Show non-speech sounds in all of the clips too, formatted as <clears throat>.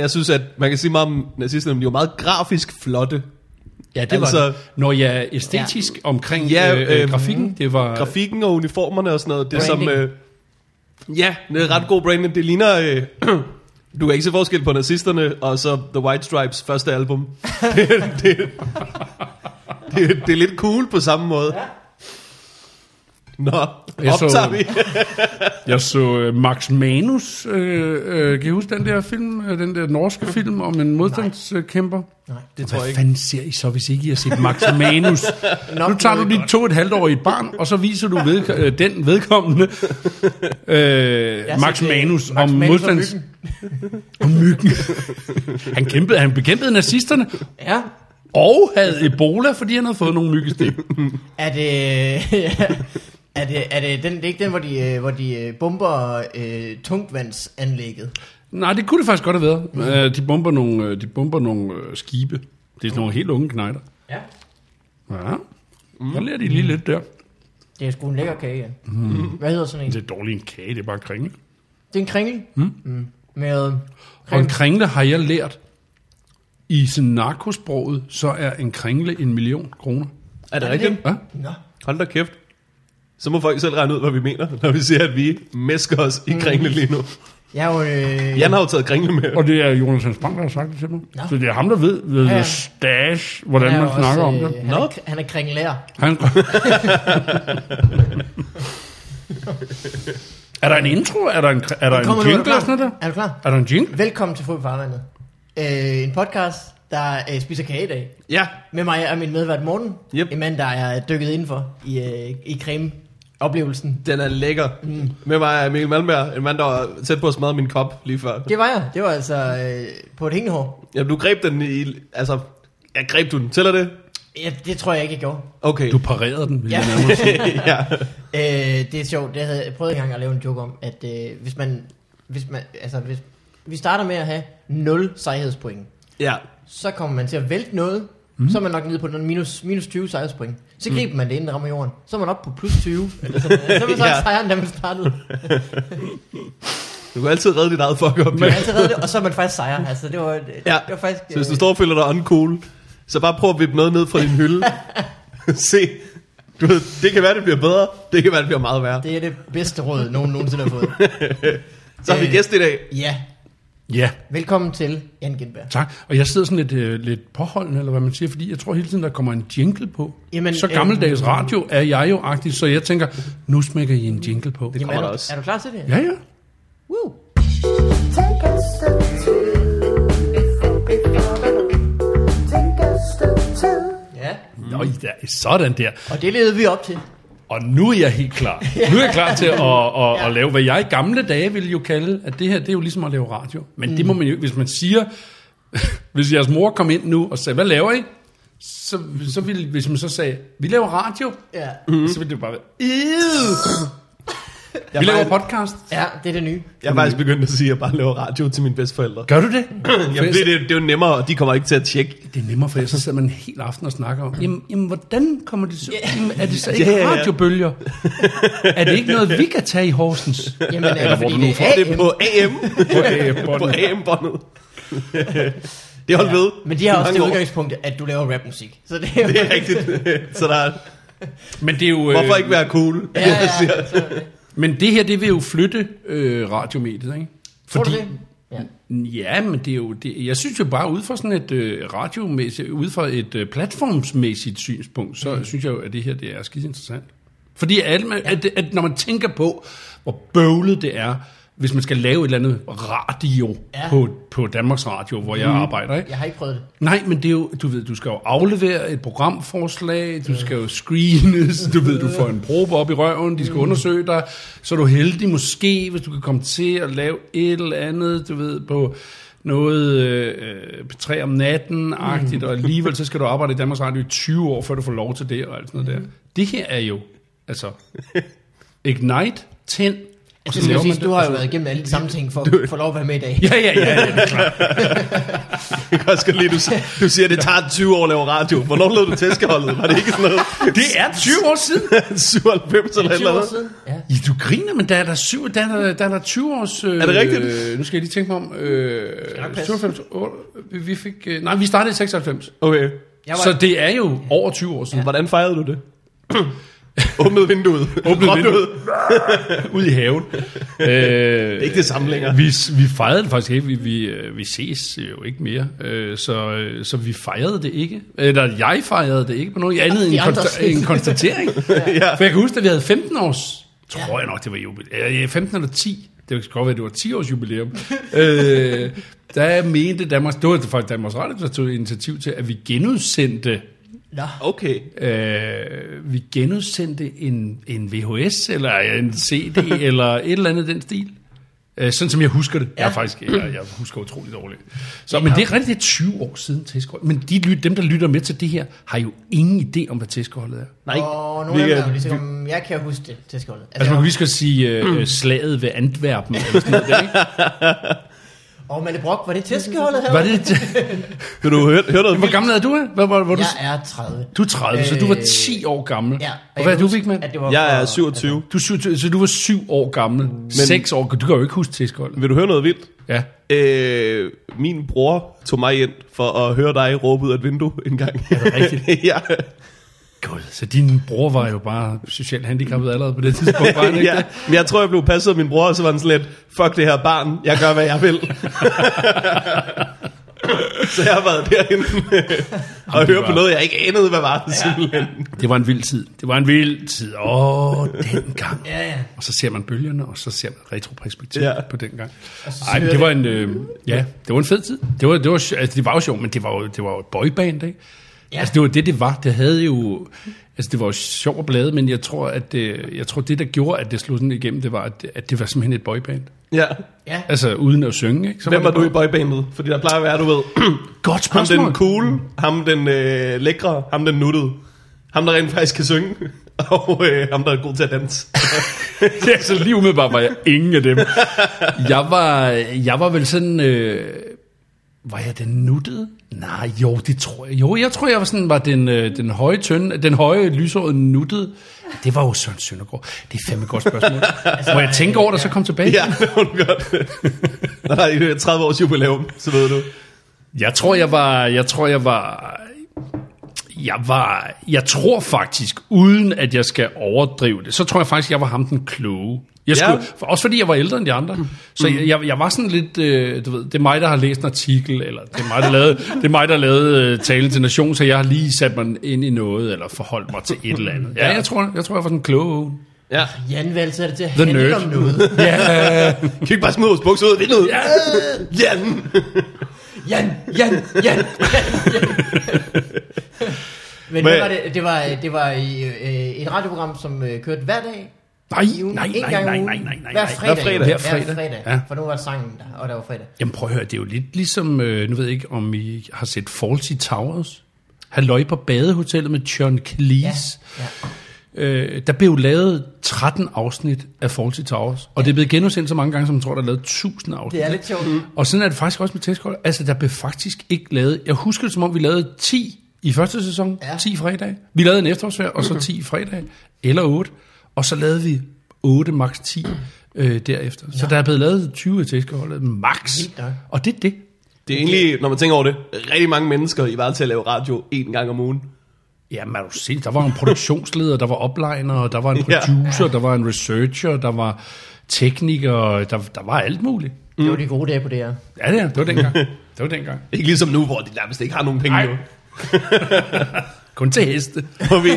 jeg synes, at man kan sige meget om nazisterne, men de var meget grafisk flotte. Ja, det Altså- var Når jeg er æstetisk ja. omkring Ja, ja, øh, øh, øhm, grafikken, det var... Grafikken og uniformerne og sådan noget, det er som... Branding. Øh, ja, det er ret god branding. Det ligner... Øh, <clears throat> du kan ikke se forskel på nazisterne og så The White Stripes første album. <laughs> det, det, det, det er lidt cool på samme måde. Nå, Jeg så- vi. <laughs> Jeg så øh, Max Manus, øh, øh, kan I huske den der film, øh, den der norske film om en modstandskæmper? Nej. Det tror jeg Hvad ikke. fanden ser I så, hvis ikke I har set Max Manus? <laughs> Nok nu tager du godt. to et halvt år i et barn, og så viser du ved, øh, den vedkommende, <laughs> øh, Max øh, Manus, Max om modstands... Om myggen. han, kæmpede, han bekæmpede nazisterne, Ja. og havde Ebola, fordi han havde fået nogle myggestik. Er det... er det, er det, den, det er ikke den, hvor de, øh, hvor de øh, bomber øh, tungtvandsanlægget? Nej, det kunne det faktisk godt have været. Øh, De bomber nogle, de bomber nogle øh, skibe. Det er sådan nogle helt unge knejder. Ja. Ja, der lærer de lige lidt der. Det er sgu en lækker kage, ja. Mm. Hvad hedder sådan en? Det er dårligt en kage, det er bare en kringle. Det er en kringle. Mm. Mm. Med Og en kringle har jeg lært. I sådan narkosproget, så er en kringle en million kroner. Er det Er det rigtigt? Ja? Nå. Hold da kæft. Så må folk selv regne ud, hvad vi mener, når vi siger, at vi mesker os i kringle lige nu. Jeg er jo... Øh, Jan har jo taget kringle med. Og det er Jonas Hans Bang, der har sagt det til mig. Nå. Så det er ham, der ved, ved Ja, ja. ja. stash, hvordan er man snakker om også, det. øh, Han, er, han er kringlær. Han... <laughs> er der en intro? Er der en, er der Kommer en er jingle og noget der? Er du klar? Er der en jingle? Velkommen til Fod Farvandet. Øh, en podcast, der øh, spiser kage i dag. Ja, Med mig er min medvært Morten. Yep. En mand, der er dykket indenfor i, øh, i creme oplevelsen. den er lækker. Mm. Med mig er Mikkel Malmberg, en mand, der var tæt på at smadre min kop lige før. Det var jeg. Det var altså øh, på et hængehår. Ja, du greb den i... Altså, ja, greb du den. Tæller det? Ja, det tror jeg ikke, jeg gjorde. Okay. Du parerede den, vil Ja. jeg <laughs> ja. Øh, det er sjovt. Det havde jeg prøvet engang at lave en joke om, at øh, hvis man, hvis man, altså hvis vi starter med at have 0 sejhedspoint, ja. så kommer man til at vælte noget, mm. så er man nok nede på noget minus, minus 20 sejhedspoint. Så griber man det, inden det rammer jorden. Så er man op på plus 20. Eller sådan, så er man så Ja. sejren, da man startede. <laughs> Du kan altid redde dit eget fuck up. Man har altid reddet det, og så er man faktisk sejr. Altså, det var, det, Ja. det var faktisk... Så hvis du øh, står og føler dig uncool, så bare prøv at vippe noget ned fra din hylde. <laughs> Se. Du ved, det kan være, det bliver bedre. Det kan være, det bliver meget værre. Det er det bedste råd, nogen nogensinde har fået. <laughs> Så har vi Øh. gæst i dag. Ja, Ja, velkommen til Jan Gindberg. tak. Og jeg sidder sådan lidt, øh, lidt påholdende, eller hvad man siger, fordi jeg tror hele tiden, der kommer en jingle på. Jamen, så øh, gammeldags radio er jeg jo agtig, så jeg tænker, nu smækker I en jingle på. Det Jamen, kommer er, der du, også. er du klar til det? Ja, ja. Woo. Take before before Take step two. Ja, Nå, sådan der. og det levede vi op til. Og nu er jeg helt klar. <laughs> Nu er jeg klar til at, at, at, at lave, hvad jeg i gamle dage ville jo kalde, at det her, det er jo ligesom at lave radio. Men det må man jo, hvis man siger, <laughs> hvis jeres mor kom ind nu og sagde, hvad laver I? Så, så ville, hvis man så sagde, vi laver radio, Ja. mm. så ville det bare være, "Ew." vi laver podcast. ja, det er det nye. Jeg er faktisk begyndt at sige, at jeg bare laver radio til mine bedsteforældre. Gør du det? <clears throat> Jamen, det, det, det er jo nemmere, og de kommer ikke til at tjekke. Det er nemmere, for så sidder man en hel aften og snakker om, jamen, jamen hvordan kommer det så? Jamen, er det så ikke Ja, ja, ja. radiobølger? er det ikke noget, vi kan tage i Horsens? Jamen, er det hvor fordi det er det er AM? på AM. På <laughs> på AM-båndet. det holdt ved. Men de har også det udgangspunkt, at du laver rapmusik. Så det er. Det er rigtigt. <laughs> Så der er, Men det er jo... hvorfor øh, ikke være cool? Ja, ja, <laughs> Jeg siger. så, Men det her, det vil jo flytte øh, radiomediet, ikke? Tror du det? Ja. Ja, men det er jo... Det, jeg synes jo bare, ud fra sådan et øh, radiomæssigt, ud fra et øh, platformsmæssigt synspunkt, så mm. synes jeg jo, at det her, det er skide interessant. Fordi at, man, ja. at, at når man tænker på, hvor bøvlet det er, hvis man skal lave et eller andet radio Ja. på, på Danmarks Radio, hvor jeg arbejder, ikke? Jeg har ikke prøvet det. Nej, men det er jo, du ved, du skal jo aflevere et programforslag, du skal jo screenes, du ved, du får en probe op i røven, de skal undersøge dig, så er du heldig måske, hvis du kan komme til at lave et eller andet, du ved, på noget øh, tre om natten-agtigt, og alligevel så skal du arbejde i Danmarks Radio i 20 år, før du får lov til det, og alt sådan noget der. Det her er jo, altså, Ignite, tænd, Jeg så skal laver sige, du har og jo så- været igennem alle de samme ting for at få lov at være med i dag. Ja, ja, ja, ja, det er klart. <laughs> Jeg kan også godt lide, du, du siger, at det tager 20 år at lave radio. Hvornår lavede du tæskeholdet? Var det ikke sådan noget <laughs> Det er 20 år siden. <laughs> 97 eller et 20 eller år andet? siden. Ja. Ja, du griner, men der er der, syv, der, er der, der, er der 20 års... Øh, Er det rigtigt? Øh, nu skal jeg lige tænke mig om... Øh, nok passe. 97, otte- vi, vi fik... Øh, nej, vi startede i 96. Okay. Så det er jo over 20 år siden. Hvordan fejrede du det? <clears throat> <clears throat> Åbnede vinduet. Åbnede vinduet. <laughs> ud. I haven. øh, Det er ikke det samme længere. Vi, vi fejrede det faktisk ikke. Vi, vi, øh, vi ses jo ikke mere. Øh, så, øh, så vi fejrede det ikke. Eller jeg fejrede det ikke på noget andet end en, konsta- en konstatering. <laughs> Ja. For jeg kan huske, at vi havde 15 års... Tror jeg nok, det var jubilæum. 15 eller 10. Det kan godt være, at det var 10 års jubilæum. <laughs> øh, der mente Danmarks... Det var faktisk Danmarks Radio, der tog initiativ til, at vi genudsendte Nå, Okay. Øh, vi genudsendte en, en VHS, eller en CD, <laughs> eller et eller andet i den stil. Øh, sådan som jeg husker det. Ja. Jeg, er faktisk, jeg, jeg husker utroligt dårligt. Så, men det er rigtigt, det er 20 år siden tæskeholdet. Men de, lyt- dem, der lytter med til det her, har jo ingen idé om, hvad tæskeholdet er. Nej, og nogle af vi dem er jo kan- lige så om, jeg kan huske det til skålet. Altså, man kan lige skal sige øh, slaget ved Antwerpen. Eller sådan noget, der, ikke? <laughs> Og Malle Brock, var det tæskeholdet her? Var det, <laughs> Kan du høre, høre noget? hvor gammel er du? Hvor, hvor, hvor du, Jeg er 30. du er 30, så du var Øh, 10 år gammel. Ja. Og hvad er du, Vigman? Jeg er for- 27. Du er 27, så du var 7 år gammel. 6 år. Du kan jo ikke huske tæskeholdet. Vil du høre noget vildt? Ja. Øh, min bror tog mig ind for at høre dig råbe ud af et vindue en gang. Er det rigtigt? <laughs> ja. God, så din bror var jo bare socialt handicappet allerede på det tidspunkt, var han ikke <laughs> ja. det? Men jeg tror, jeg blev passet af min bror, og så var han sådan lidt, fuck det her barn, jeg gør, hvad jeg vil. <laughs> så jeg har været derinde <laughs> og høre på noget, jeg ikke anede, hvad var det simpelthen. Det var en vild tid. Det var en vild tid. Åh, dengang. Ja, ja. Og så ser man bølgerne, og så ser man retroperspektiv Ja. ja. på dengang. så Ej, men hører det var en, øh, ja, det var en fed tid. Det var, det var, altså, det var jo sjovt, men det var jo, det var jo et boyband, ikke? Ja. Altså, det var det, det var. Det havde jo... Altså, det var jo sjovt blade, men jeg tror, at det, jeg tror, det, der gjorde, at det slog sådan igennem, det var, at det, at det var simpelthen et boyband. Ja. Ja. Altså, uden at synge, ikke? Så Hvem var det du i boybandet? Fordi der plejer at være, du ved, <clears throat> Godt ham spørgsmål. den cool, ham den øh, lækre, ham den nuttede, ham der rent faktisk kan synge, <laughs> og øh, ham der er god til at danse. <laughs> ja, så lige umiddelbart var jeg ingen af dem. Jeg var, jeg var vel sådan... Øh, var jeg den nuttede? Nej, jo, det tror jeg. Jo, jeg tror, jeg var sådan, var den, øh, den høje tynde, den høje lyshårede nuttede. Det var jo Søren Søndergaard. Det er fandme et godt spørgsmål. <laughs> Må jeg tænke over det, så kom tilbage? ja, <laughs> det var godt. Er 30 års jubilæum, så ved du. Jeg tror, jeg var... Jeg tror, jeg var... Jeg var... Jeg tror faktisk, uden at jeg skal overdrive det, så tror jeg faktisk, jeg var ham den kloge. Jeg Ja. skulle, for, også fordi jeg var ældre end de andre. Så jeg, jeg, jeg var sådan lidt, øh, du ved, det er mig, der har læst en artikel, eller det er mig, der lavede, det er mig, der lavede øh, tale til nation, så jeg har lige sat mig ind i noget, eller forholdt mig til et eller andet. Ja, jeg tror, jeg, tror, jeg var den kloge. Ja. Jan have det til at The handle nerd. om noget. <laughs> Ja, Kan vi ikke bare smide vores bukser ud af vinduet? Ja. Jan. Jan, Jan, Jan. Men Men- hvad var det? Det var, det var i, øh, et radioprogram, som øh, kørte hver dag. nej, ugen. nej, nej, nej, nej, nej, nej. Hver fredag. fredag. jo. Hver fredag. fredag. Ja. For nu var sangen der, og der var fredag. Jamen prøv at høre, det er jo lidt ligesom, øh, nu ved jeg ikke, om I har set Fawlty Towers. Halløj på badehotellet med John Cleese. Ja. Øh, der blev lavet 13 afsnit af Fawlty Towers. Og det er blevet genudsendt så mange gange, som jeg tror, der er lavet 1000 afsnit. Det er lidt sjovt. Mm. Og sådan er det faktisk også med testhold. Altså, der blev faktisk ikke lavet... Jeg husker det, som om vi lavede 10 i første sæson. Ja. Ja. 10 fredage. Vi lavede en efterårsferie, og så 10 fredage. Eller 8. Og så lavede vi 8, max 10 øh, derefter. Så der er blevet lavet 20 af testholdet, max. Nok. Og det er det. Det er egentlig, når man tænker over det, rigtig mange mennesker i var til at lave radio en gang om ugen. Jamen, er du set, der var en produktionsleder, der var opliner, der var en Ja. producer, der var en researcher, der var tekniker, der, der var alt muligt. Det var de gode dage på det her. Ja, det, er, det var dengang. Det var dengang. Ikke ligesom nu, hvor de nærmest ikke har nogen penge Nej. nu. <laughs> Kun til heste. Må vi,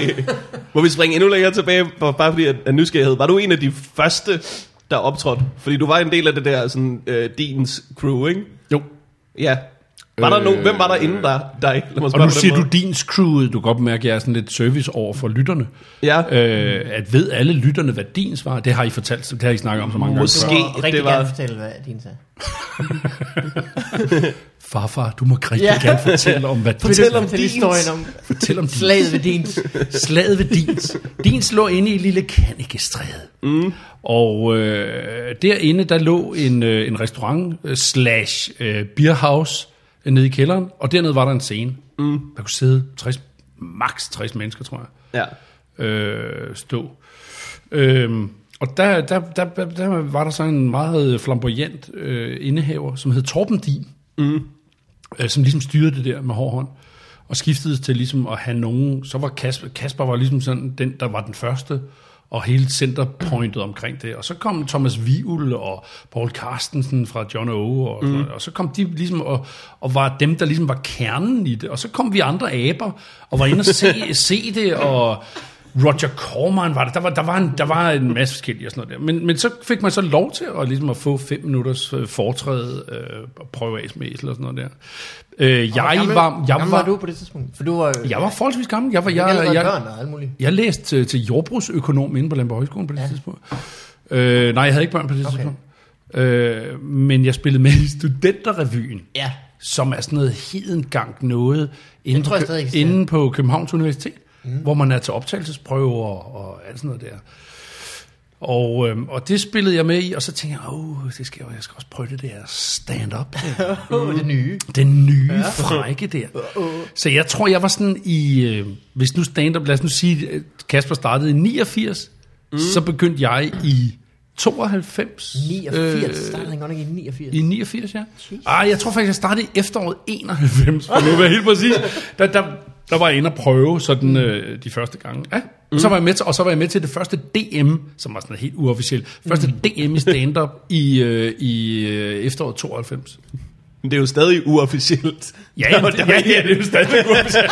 må vi springe endnu længere tilbage, for- bare fordi af nysgerrighed. Var du en af de første, der optrådte? Fordi du var en del af det der sådan, øh, Deans crew, ikke? Jo. Ja. Var der Øh, nogen, hvem var der inden der, dig? Lad mig Og nu siger du måde. din crew, du kan godt mærke, at jeg er sådan lidt service over for lytterne. Ja, Øh, at ved alle lytterne, hvad din var, det har I fortalt, det har I snakket om så mange gange. Måske. Du må rigtig det var- gerne fortælle, hvad din sagde. <laughs> farfar, du må rigtig Ja. gerne fortælle om, hvad Fortæl Fortæl om din- historien om Fortæl om din slaget ved din. Slaget ved Dins. Dins lå inde i lille Kannikestræde. Mm. Og øh, derinde, der lå en, øh, en restaurant øh, slash øh, beerhouse øh, nede i kælderen, og dernede var der en scene. Mm. Der kunne sidde 60, maks 60 mennesker, tror jeg, Ja. øh, stå. Øhm, og der, der, der, der, der var der så en meget flamboyant øh, indehaver, som hed Torben Din, mm. øh, som ligesom styrede det der med hård hånd, og skiftede til ligesom at have nogen, så var Kasper, Kasper var ligesom sådan den, der var den første, og hele centerpointet omkring det. Og så kom Thomas Vivul og Paul Carstensen fra John O. Og, mm. og så kom de ligesom og, og var dem, der ligesom var kernen i det. Og så kom vi andre aber og var inde og se, <laughs> se det, og Roger Corman var der. Der var, der var, en, der var en masse forskellige og sådan noget der. Men, men så fik man så lov til at, ligesom at få fem minutters øh, foretræde øh, og prøve af med æsel og sådan noget der. Øh, jeg, gammel, var, jeg, gammel var, var du på det tidspunkt? For du var jo... jeg var forholdsvis gammel. Jeg, var, jeg, jeg, jeg, jeg, jeg læste til, til jordbrugsøkonom inde på Lamborg Højskolen på det ja. tidspunkt. Øh, nej, jeg havde ikke børn på det Okay. tidspunkt. Øh, men jeg spillede med i studenterrevyen, Ja. som er sådan noget hedengang noget inde, tror jeg stadig eksisterer. inde på Københavns Universitet, mm. hvor man er til optagelsesprøver og, og alt sådan noget der. Og, øhm, og det spillede jeg med i, og så tænkte jeg, åh, det skal jeg, jeg skal også prøve det der stand-up. Oh, <laughs> det nye. Den nye ja. frække der. <laughs> Så jeg tror, jeg var sådan i... Øh, hvis nu stand-up... Lad os nu sige, at Kasper startede i 89. Mm. Så begyndte jeg i 92. 89. Øh, startede han i 89. I 89, ja. Ah, jeg tror faktisk, jeg startede i efteråret 91, for nu at være helt præcis. <laughs> Der, der, der var jeg inde og prøve sådan, øh, de første gange. Ja. Og, så var jeg med til, og så var jeg med til det første DM, som var sådan helt uofficielt. Første DM i stand-up i, øh, i øh, efteråret 92. Men det er jo stadig uofficielt. Ja, ja, <laughs> det, ja, ja, det er jo stadig uofficielt.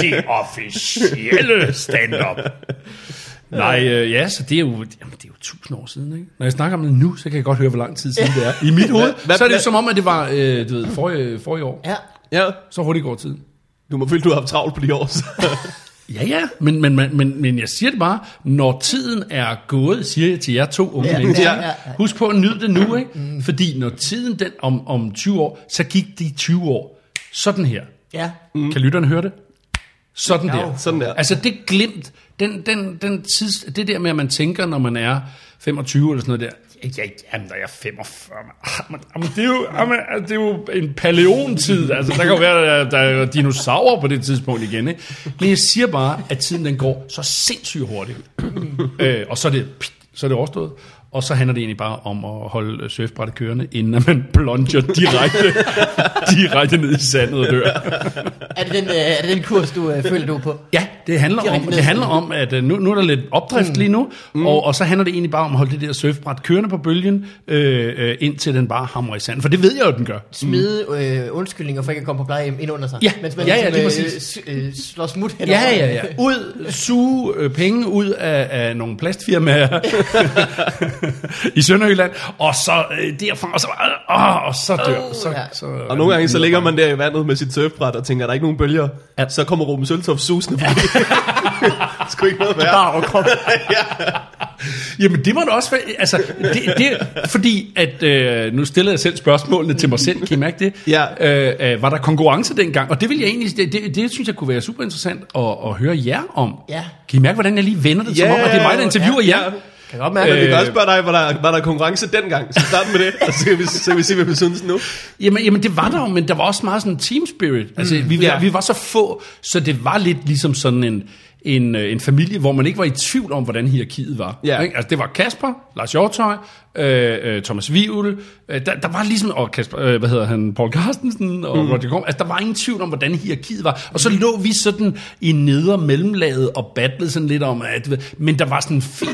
det officielle stand-up. Nej, øh, ja, så det er, jo, jamen, det er jo tusind år siden, ikke? Når jeg snakker om det nu, så kan jeg godt høre, hvor lang tid siden det er. I mit <laughs> hoved, hvad- så er det jo som om, at det var, øh, du ved, forrige, forrige år. Ja. Ja, Så hurtigt går tiden. Du må føle, du har haft travlt på de år. så. <laughs> Ja, ja, men, men, men, men, men jeg siger det bare, når tiden er gået, siger jeg til jer to unge Ja, mennesker, ja, ja, ja. husk på at nyde det nu, ikke? Fordi når tiden den om, om 20 år, så gik de 20 år sådan her. Ja. Mm. Kan lytterne høre det? Sådan Ja, der. sådan der. Altså det glimt, den, den, den tids, det der med, at man tænker, når man er 25 eller sådan noget der, ja, jamen, der er jeg 45, jamen, det, er jo, ah, jamen, altså, det er jo en paleontid, altså der kan jo være, der, der er dinosaurer på det tidspunkt igen, ikke? Men jeg siger bare, at tiden den går så sindssygt hurtigt. øh, og så er det, så er det overstået. Og så handler det egentlig bare om at holde surfbrættet kørende, inden man <laughs> plunger direkte, direkte ned i sandet og dør. <laughs> Er det den, øh, er det den kurs, du øh, føler, du er på? Ja, det handler, Direkte om, det handler om, at øh, nu, nu er der lidt opdrift lige nu, mm. og, og så handler det egentlig bare om at holde det der surfbræt kørende på bølgen, øh, øh, indtil den bare hamrer i sand. For det ved jeg jo, den gør. Smide øh, undskyldninger for ikke at komme på plejehjem ind under sig. Ja, Mens man ja, ja, ligesom, lige øh, præcis. s- øh, slår smut hen Ja, ja, ja. Ud, suge øh, penge ud af, af nogle plastfirmaer <laughs> <laughs> i Sønderjylland, og så øh, derfra, og så, øh, og så dør. Oh, så, ja. så, Og nogle gange så ligger man der i vandet med sit surfbræt og tænker, er der ikke nogen bølger? Ja. Så kommer Ruben Søltoft susende forbi. <laughs> Sgu ikke noget værre. Bare overkrop. <laughs> Jamen det må da også være, altså, det, det, fordi at, øh, nu stiller jeg selv spørgsmålene til mig selv, kan I mærke det? Ja. Øh, øh, var der konkurrence dengang? Og det vil jeg egentlig, det, det, det synes jeg kunne være super interessant at, at høre jer om. Ja. Kan I mærke, hvordan jeg lige vender det, som Ja, om, at det er mig, der interviewer ja. jer? Kan godt mærke, Men at vi kan Øh, også spørge dig, var der, var der konkurrence dengang? Så start med det, og så kan vi, så kan vi se, hvad vi synes nu. Jamen, jamen det var der jo, men der var også meget sådan team spirit. Altså, vi, ja. var, vi var så få, så det var lidt ligesom sådan en, en, øh, en familie, hvor man ikke var i tvivl om, hvordan hierarkiet var. Ja. Ikke? Altså, det var Kasper, Lars Hjortøj, øh, øh, Thomas Vivul, øh, der, der var ligesom, og Kasper, øh, hvad hedder han, Paul Carstensen og mm. Roger Gorm, altså der var ingen tvivl om, hvordan hierarkiet var. Og så lå vi sådan i neder mellemlaget og battlede sådan lidt om, at, men der var sådan en fin,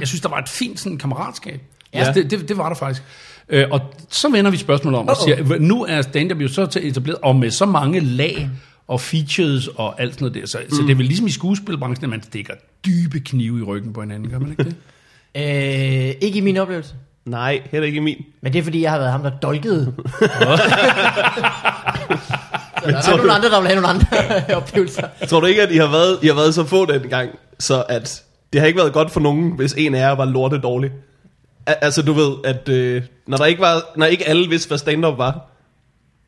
jeg synes, der var et fint sådan kammeratskab. Ja. Altså, det, det, det var der faktisk. Øh, og så vender vi spørgsmålet om og siger, nu er stand-up jo så etableret, og med så mange lag og features og alt sådan noget der. Så, mm. så det er vel ligesom i skuespilbranchen, at man stikker dybe knive i ryggen på hinanden, gør man ikke det? <laughs> Øh, ikke i min oplevelse. Nej, heller ikke i min. Men det er fordi, jeg har været ham, der dolkede. <laughs> Så der er nogle andre, der vil have nogle andre <laughs> oplevelser. Tror du ikke, at I har været, I har været så få den gang, så at det har ikke været godt for nogen, hvis en af jer var lorte dårlig? Al- altså, du ved, at øh, når, der ikke var, når ikke alle vidste, hvad stand-up var,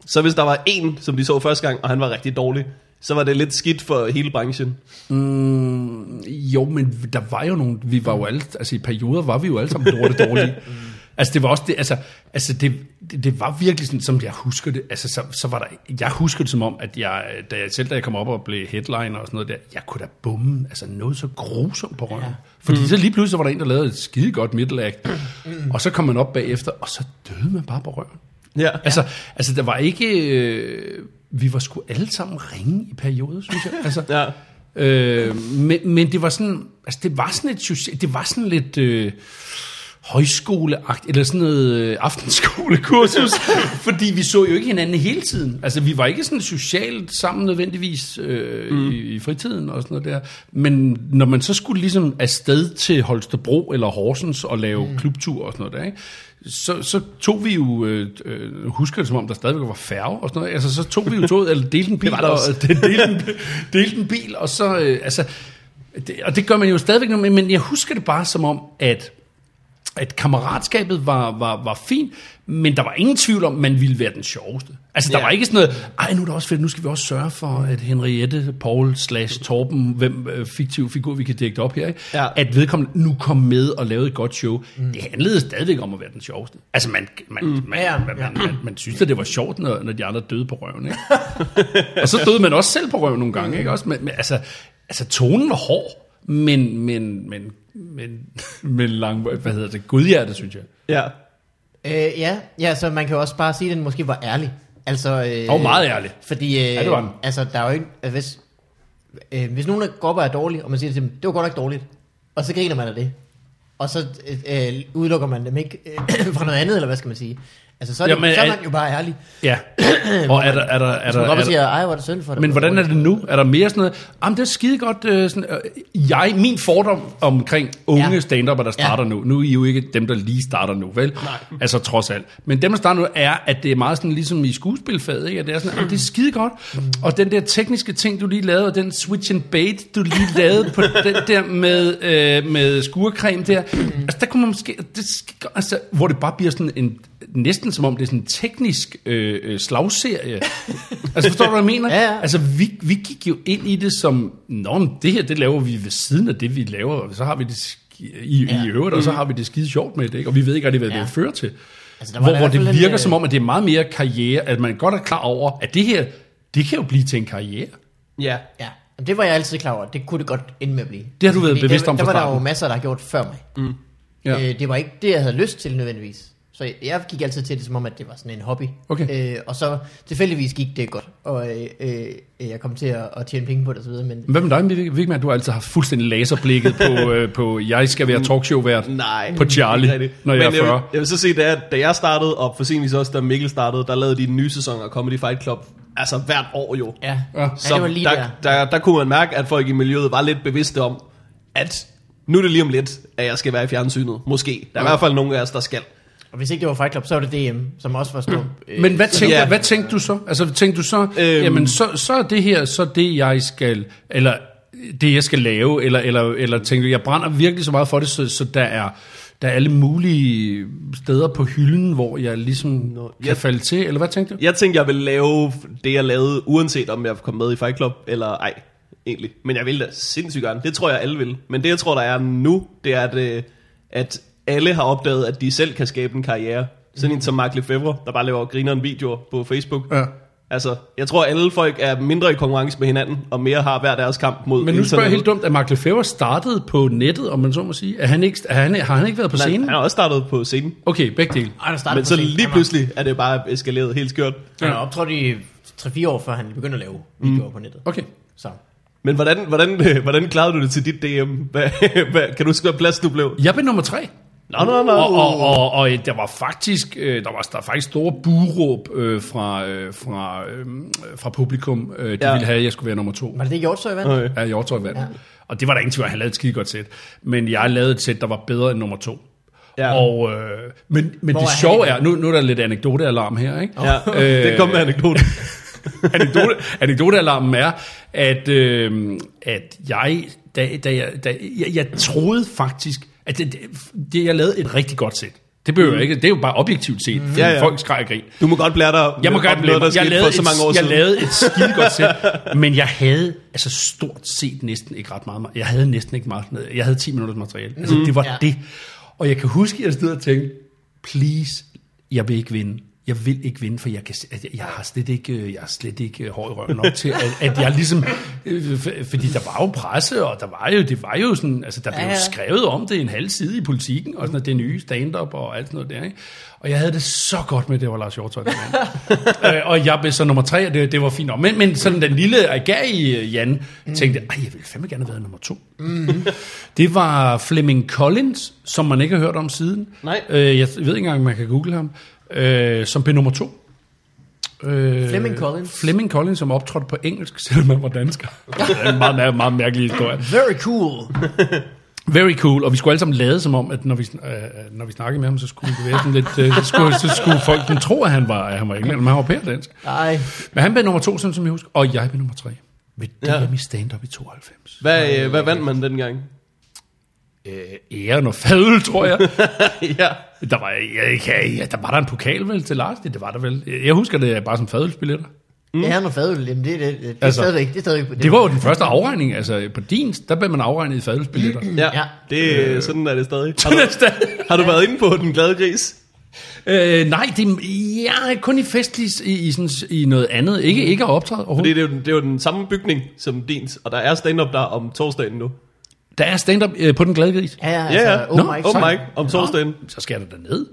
Så hvis der var en, som de så første gang, og han var rigtig dårlig, så var det lidt skidt for hele branchen. Mm, jo, men der var jo nogle, vi var jo alle, altså i perioder var vi jo alle sammen lorte dårlige. <laughs> altså det var også det, altså, altså det, det, det var virkelig sådan, som jeg husker det, altså så, så var der, jeg husker det som om, at jeg, da jeg selv da jeg kom op og blev headliner og sådan noget der, jeg kunne da bumme, altså noget så grusomt på røven. Ja. Fordi mm. så lige pludselig var der en, der lavede et skide godt middle act, mm. og så kom man op bagefter, og så døde man bare på røven. Ja. Altså, altså der var ikke, øh, vi var sgu alle sammen ringe i perioder, synes jeg. Altså, Ja. Øh, men, men det var sådan, altså det var sådan et, det var sådan lidt øh, højskoleagt, eller sådan noget øh, aftenskolekursus, <laughs> fordi vi så jo ikke hinanden hele tiden. Altså vi var ikke sådan socialt sammen nødvendigvis øh, mm. i, i fritiden og sådan noget der. Men når man så skulle ligesom afsted til Holstebro eller Horsens og lave mm. klubtur og sådan noget der, ikke? Så, så tog vi jo, øh, øh, husker det som om der stadigvæk var færge og sådan noget, altså så tog vi jo toget, eller delte en <laughs> bil, der og, <laughs> delte, en, delte en bil, og så, øh, altså, det, og det gør man jo stadigvæk men jeg husker det bare som om, at at kammeratskabet var, var, var fint, men der var ingen tvivl om, at man ville være den sjoveste. Altså, der Ja. var ikke sådan noget, ej, nu er det også fedt, nu skal vi også sørge for, at Henriette, Paul slash Torben, hvem øh, fiktiv figur, vi kan dække op her, ikke? Ja. at vedkommende nu kom med og lavede et godt show. Mm. Det handlede stadigvæk om at være den sjoveste. Altså, man, man, mm. man, Ja, man, man, man, man synes, at det var sjovt, når, når de andre døde på røven. Ikke? <laughs> og så døde man også selv på røven nogle gange. Ikke? Også, men, men, altså, altså, tonen var hård, men, men, men, men, <laughs> men lang, hvad hedder det, godhjertet, synes jeg. Ja. Øh, ja, ja, så man kan jo også bare sige, at den måske var ærlig. Altså, øh, Og meget ærlig. Fordi, øh, Ja, det var den. altså, der er jo ikke, altså, hvis, øh, hvis nogen går op og er dårlig, og man siger til dem, det var godt nok dårligt, og så griner man af det, og så øh, øh, udelukker man dem ikke øh, <clears throat> fra noget andet, eller hvad skal man sige? Altså, så er, det, Jamen, så er man jo bare ærlig. Ja. <clears throat> Og er der, er der, er der, er der, siger, ej, hvor er det synd for dig. men hvordan er det nu? Er der mere sådan noget? Jamen, det er skide godt. Øh, sådan, øh, jeg, min fordom omkring unge Ja. stand der starter Ja. nu. Nu er I jo ikke dem, der lige starter nu, vel? Nej. Altså trods alt. Men dem, der starter nu, er, at det er meget sådan ligesom i skuespilfaget, ikke? At det er sådan, "Jamen, det er skide godt. Og den der tekniske ting, du lige lavede, og den switch and bait, du lige lavede på <laughs> den der med, øh, med skurcreme der. Altså, der kunne man måske... Det, altså, hvor det bare bliver sådan en næsten som om det er sådan en teknisk øh, øh, slagserie. <laughs> altså forstår du, hvad jeg mener? Ja, ja. Altså vi, vi gik jo ind i det som, Nå, men det her, det laver vi ved siden af det, vi laver, og så har vi det i, Ja. i øvrigt, og så har vi det skide sjovt med det, ikke? og vi ved ikke rigtig, hvad Ja. det fører til. Altså, der var hvor, der hvor det virker øh, som om, at det er meget mere karriere, at man godt er klar over, at det her, det kan jo blive til en karriere. Ja. Ja, og det var jeg altid klar over. Det kunne det godt ende med at blive. Det har du været bevidst der, om Der fra var der jo masser, der har gjort før mig. Ja. Øh, det var ikke det, jeg havde lyst til nødvendigvis. Så jeg gik altid til det som om, at det var sådan en hobby. Okay. Øh, og så tilfældigvis gik det godt, og øh, øh, jeg kom til at, at tjene penge på det osv. Men Hvad med dig, Vigman? Du har altid haft fuldstændig laserblikket på, <laughs> øh, på jeg skal være talkshow-vært Nej. på Charlie, når jeg Men er 40. Jeg vil, jeg vil så sige, da, da jeg startede, og for senest også da Mikkel startede, der lavede de en ny sæson af Comedy Fight Club. Altså hvert år jo. ja, Ja. ja. Så det var lige der, der. der, der kunne man mærke, at folk i miljøet var lidt bevidste om, at nu er det lige om lidt, at jeg skal være i fjernsynet. Måske. Der er i hvert fald nogle af os, der skal. Og hvis ikke det var Fight Club, så var det DM, som også var stor. Øh, Men hvad tænkte, Ja. hvad tænkte du så? Altså tænkte du så, Øhm. jamen så, så er det her, så det jeg skal, eller det jeg skal lave, eller, eller, eller tænkte jeg brænder virkelig så meget for det, så, så der er der er alle mulige steder på hylden, hvor jeg ligesom Nå, kan jeg- falde til, eller hvad tænkte du? Jeg tænkte, jeg ville lave det, jeg lavede, uanset om jeg kom med i Fight Club, eller ej, egentlig. Men jeg vil da sindssygt gerne. Det tror jeg, alle vil. Men det, jeg tror, der er nu, det er, at, øh, at alle har opdaget, at de selv kan skabe en karriere. Sådan en som Mark Lefebvre, der bare laver grineren videoer på Facebook. Ja. Altså, jeg tror, alle folk er mindre i konkurrence med hinanden, og mere har hver deres kamp mod Men nu spørger jeg helt dumt, at Mark Lefebvre startede på nettet, om man så må sige. Er han ikke, er han, har han ikke været på Nej, scenen? han har også startet på scenen. Okay, begge dele. Ej, der startede Men så scenen. lige Han pludselig er det bare eskaleret helt skørt. Han har optrådt i 3-4 år, før han begyndte at lave videoer på nettet. Okay. Så. Men hvordan, hvordan, <laughs> hvordan klarede du det til dit DM? Hvad, <laughs> hvad, kan du huske, hvad plads du blev? Jeg blev nummer tre. Nå, nå, nå. Og, og, og, og der var faktisk øh, der var der var faktisk store buråb øh, fra øh, fra øh, fra publikum. Øh, de Ja. ville have at jeg skulle være nummer to. Var det det, Hjortøj vandt? Okay. Ja, jeg vandt. Ja. Og det var der ingen tvivl, om, han lavede et skide godt sæt. Men jeg lavede et sæt, der var bedre end nummer to. Ja. Og, øh, men men Hvor det er sjove er, nu, nu er der lidt anekdotealarm her, ikke? Ja, <laughs> det kom med anekdoten. <laughs> Anekdote, anekdotealarmen er, at, øh, at jeg, da, da jeg, da, jeg, jeg troede faktisk, at det, det, jeg lavede et rigtig godt sæt. Det, behøver ikke, det er jo bare objektivt set, fordi Ja, ja, folk og grin. Du må godt blære dig Jeg må godt noget, der jeg, lavede for så mange år et, jeg siden. lavede et skide godt sæt, <laughs> men jeg havde altså stort set næsten ikke ret meget. Jeg havde næsten ikke meget. Jeg havde 10 minutters materiale. Altså, det var Ja. det. Og jeg kan huske, at jeg stod og tænkte, please, jeg vil ikke vinde. Jeg vil ikke vinde, for jeg, kan, at jeg, har slet ikke, øh, jeg har slet ikke øh, hår i røven nok til, at, at jeg ligesom, øh, fordi der var jo presse, og der var jo, det var jo sådan, altså der blev Ja, ja. skrevet om det en halv side i politikken, og sådan noget, det nye stand-up og alt sådan noget der, ikke? Og jeg havde det så godt med, det var Lars Hjortøj. <laughs> øh, og jeg blev så nummer tre, og det, det var fint nok. Men, men sådan den lille agerige Jan tænkte, ej, jeg ville fandme gerne have været nummer to. Mm. <laughs> Det var Fleming Collins, som man ikke har hørt om siden. Nej. Øh, jeg ved ikke engang, om man kan google ham. Øh, som blev nummer to. Øh, Fleming Collins. Flemming Collins, som optrådte på engelsk, <laughs> selvom han var dansker. det er en meget, meget, meget mærkelig historie. Very cool. Very cool, og vi skulle alle sammen lade som om, at når vi, øh, når vi snakkede med ham, så skulle det være sådan lidt, øh, så, skulle, så skulle folk den tro, at han var, at han var englænder, men han var pæredansk. Nej. Men han blev nummer to, sådan som jeg husker, og jeg blev nummer tre. Ved DM Ja. ja. i stand-up i 92. Hvad, øh, hvad vandt man dengang? Øh, æren og fadøl, tror jeg. <laughs> ja. Der var, jeg, jeg, ja, der var der en pokal vel til Lars, det, det var der vel. Jeg husker det bare som fadølsbilletter. Mm. Ja, han er fadøl. Jamen, det, det, det, det, Altså, stadigvæk. Det, er stadigvæk, Det var jo den første afregning, altså på din, der blev man afregnet i fadølsbilletter. <clears throat> Ja, Ja. det, øh, sådan er det stadig. <laughs> Har du, har du været inde på Den Glade Gris? øh, nej, det ja, kun i festlig i, i, sådan, i noget andet. Ikke, ikke at optræde Fordi overhovedet. det er, jo, den- det er jo den samme bygning som dins, og der er stand-up der om torsdagen nu. Der er stand-up øh, på den glade gris. Ja, ja, altså, ja. oh Nå, my Oh god. my, om torsdagen. Så skal der ned.